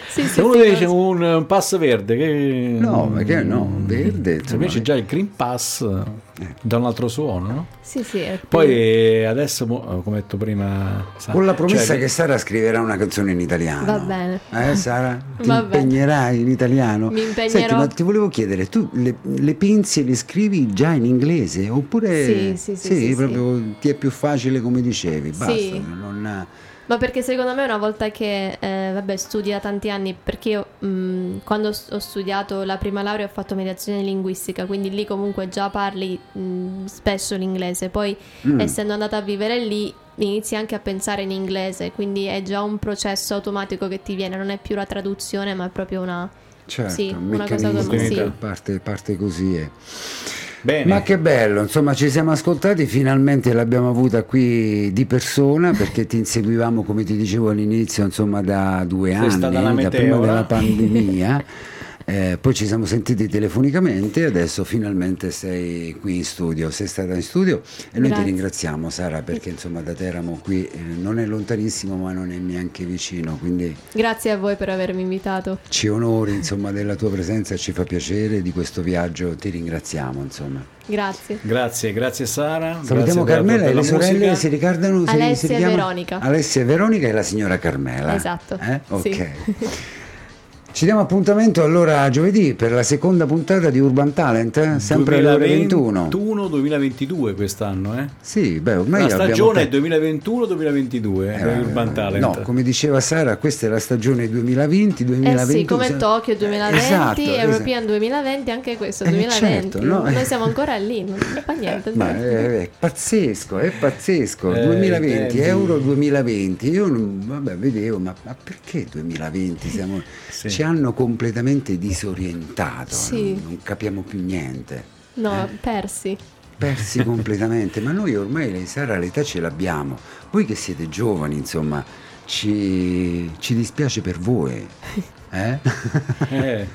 Sì, sì, Se uno sì, dice un, un pass verde, che... No, perché no? Verde, Se invece già il Green Pass dà un altro suono, no? sì, sì, più- Poi eh, adesso, mo- come ho detto prima, sa- Con la promessa cioè, che Sara scriverà una canzone in italiano. Va bene. Eh, Sara? Ti Va bene. impegnerai in italiano? Mi impegnerò. Senti, ma ti volevo chiedere, tu le, le pinze le scrivi già in inglese? Oppure Sì, sì, sì, sì, proprio ti è più facile come dicevi? Basta, Sì. non... Ma perché secondo me una volta che, eh, vabbè, studi da tanti anni, perché io mh, quando s- ho studiato la prima laurea ho fatto mediazione linguistica, quindi lì comunque già parli mh, spesso l'inglese, poi Mm. essendo andata a vivere lì inizi anche a pensare in inglese, quindi è già un processo automatico che ti viene, non è più la traduzione ma è proprio una... Certo, Sì, un una cosa così. che parte, parte così. È. Bene. Ma che bello, insomma ci siamo ascoltati, finalmente l'abbiamo avuta qui di persona perché ti inseguivamo come ti dicevo all'inizio insomma da due Sei anni, la da prima della pandemia. Eh, poi ci siamo sentiti telefonicamente e adesso finalmente sei qui in studio, sei stata in studio e noi ti Grazie. ringraziamo Sara perché insomma da Teramo qui eh, non è lontanissimo ma non è neanche vicino, quindi Grazie a voi per avermi invitato. ci onori insomma della tua presenza, ci fa piacere di questo viaggio, ti ringraziamo insomma. Grazie. Grazie, grazie Sara. Salutiamo grazie Carmela e le sorelle si ricordano? si- Alessia si e? Veronica. Alessia e Veronica e la signora Carmela. Esatto, Eh? sì. Ci diamo appuntamento allora giovedì per la seconda puntata di Urban Talent, eh? sempre alle ore 21. 2021-2022 quest'anno, eh? Sì, beh, ormai la abbiamo stagione è pe- 2021-2022 Eh, per Urban Talent. No, come diceva Sara, questa è la stagione 2020-2021. Eh sì, come Tokyo 2020, Esatto, European 2020, anche questo Eh, 2020. certo, no? Noi siamo ancora lì, non fa niente. Ma è, è pazzesco, è pazzesco. Eh, 2020, tempi. Euro 2020. Io vabbè, vedevo, ma, ma perché 2020? Siamo- Sì. Hanno completamente disorientato, Sì. non, non capiamo più niente. No, persi. Persi completamente, ma noi ormai Sara l'età ce l'abbiamo. Voi che siete giovani, insomma, ci, ci dispiace per voi. Eh? Eh,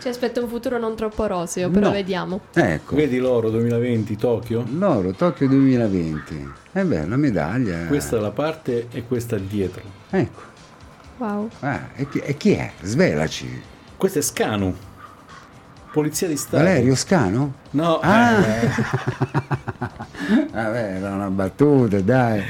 Ci aspetta un futuro non troppo roseo, però No. vediamo. ecco. vedi l'oro 2020 Tokyo? L'oro, Tokyo 2020. Eh beh, la medaglia. Questa è la parte e questa è dietro. Ecco. Wow. Ah, e, chi, e chi è? Svelaci. Questo è Scanu. Polizia di Stato. Valerio Scano? No, Ah. eh, Vabbè, era una battuta, dai.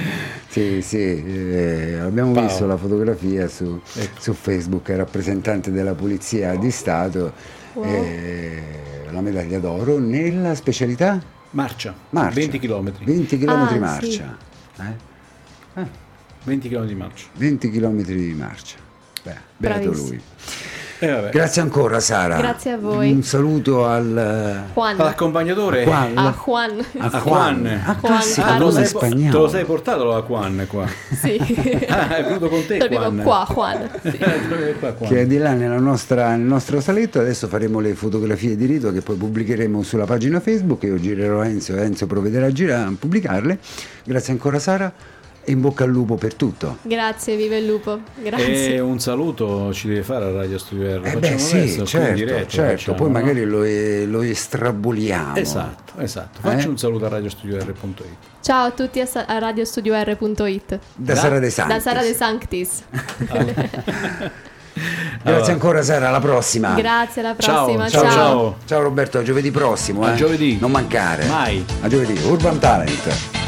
Sì, sì, eh, abbiamo Paolo. visto la fotografia su, Ecco. su Facebook, il rappresentante della Polizia di Stato, Wow. eh, la medaglia d'oro nella specialità marcia. marcia. 20 km. 20 km Ah, marcia. Eh? 20 km di marcia. 20 km di marcia. Beh, beato lui. E vabbè. Grazie ancora Sara. Grazie a voi. Un saluto al... Juan. All'accompagnatore. Juan. A Juan. A Juan. Ah, Juan sì, Ah, te, lo sei, te lo sei portato la Juan qua. Sì. Ah, è venuto con te Proprio Juan. qua, Juan. Sì. Eh, qua, Juan. che è di là nella nostra- nel nostro saletto. Adesso faremo le fotografie di rito che poi pubblicheremo sulla pagina Facebook. Io girerò a Enzo e Enzo provvederà a, gira- a pubblicarle. Grazie ancora Sara in bocca al lupo per tutto. Grazie, vive il lupo. Grazie. E un saluto ci deve fare a Radio Studio R. Eh beh sì, adesso, certo, diretta, certo. facciamo, poi no? magari lo, lo estraboliamo. Esatto, esatto. Faccio Eh? un saluto a radiostudio.it. Ciao a tutti a, sa- a radiostudio.it. Da Sara De Santis. Da Sara De Sanctis. Grazie ancora Sara, alla prossima. Grazie, alla Ciao, prossima. ciao, ciao. Ciao Roberto, a giovedì prossimo. A eh. giovedì. Non mancare. Mai. A giovedì. Urban Talent.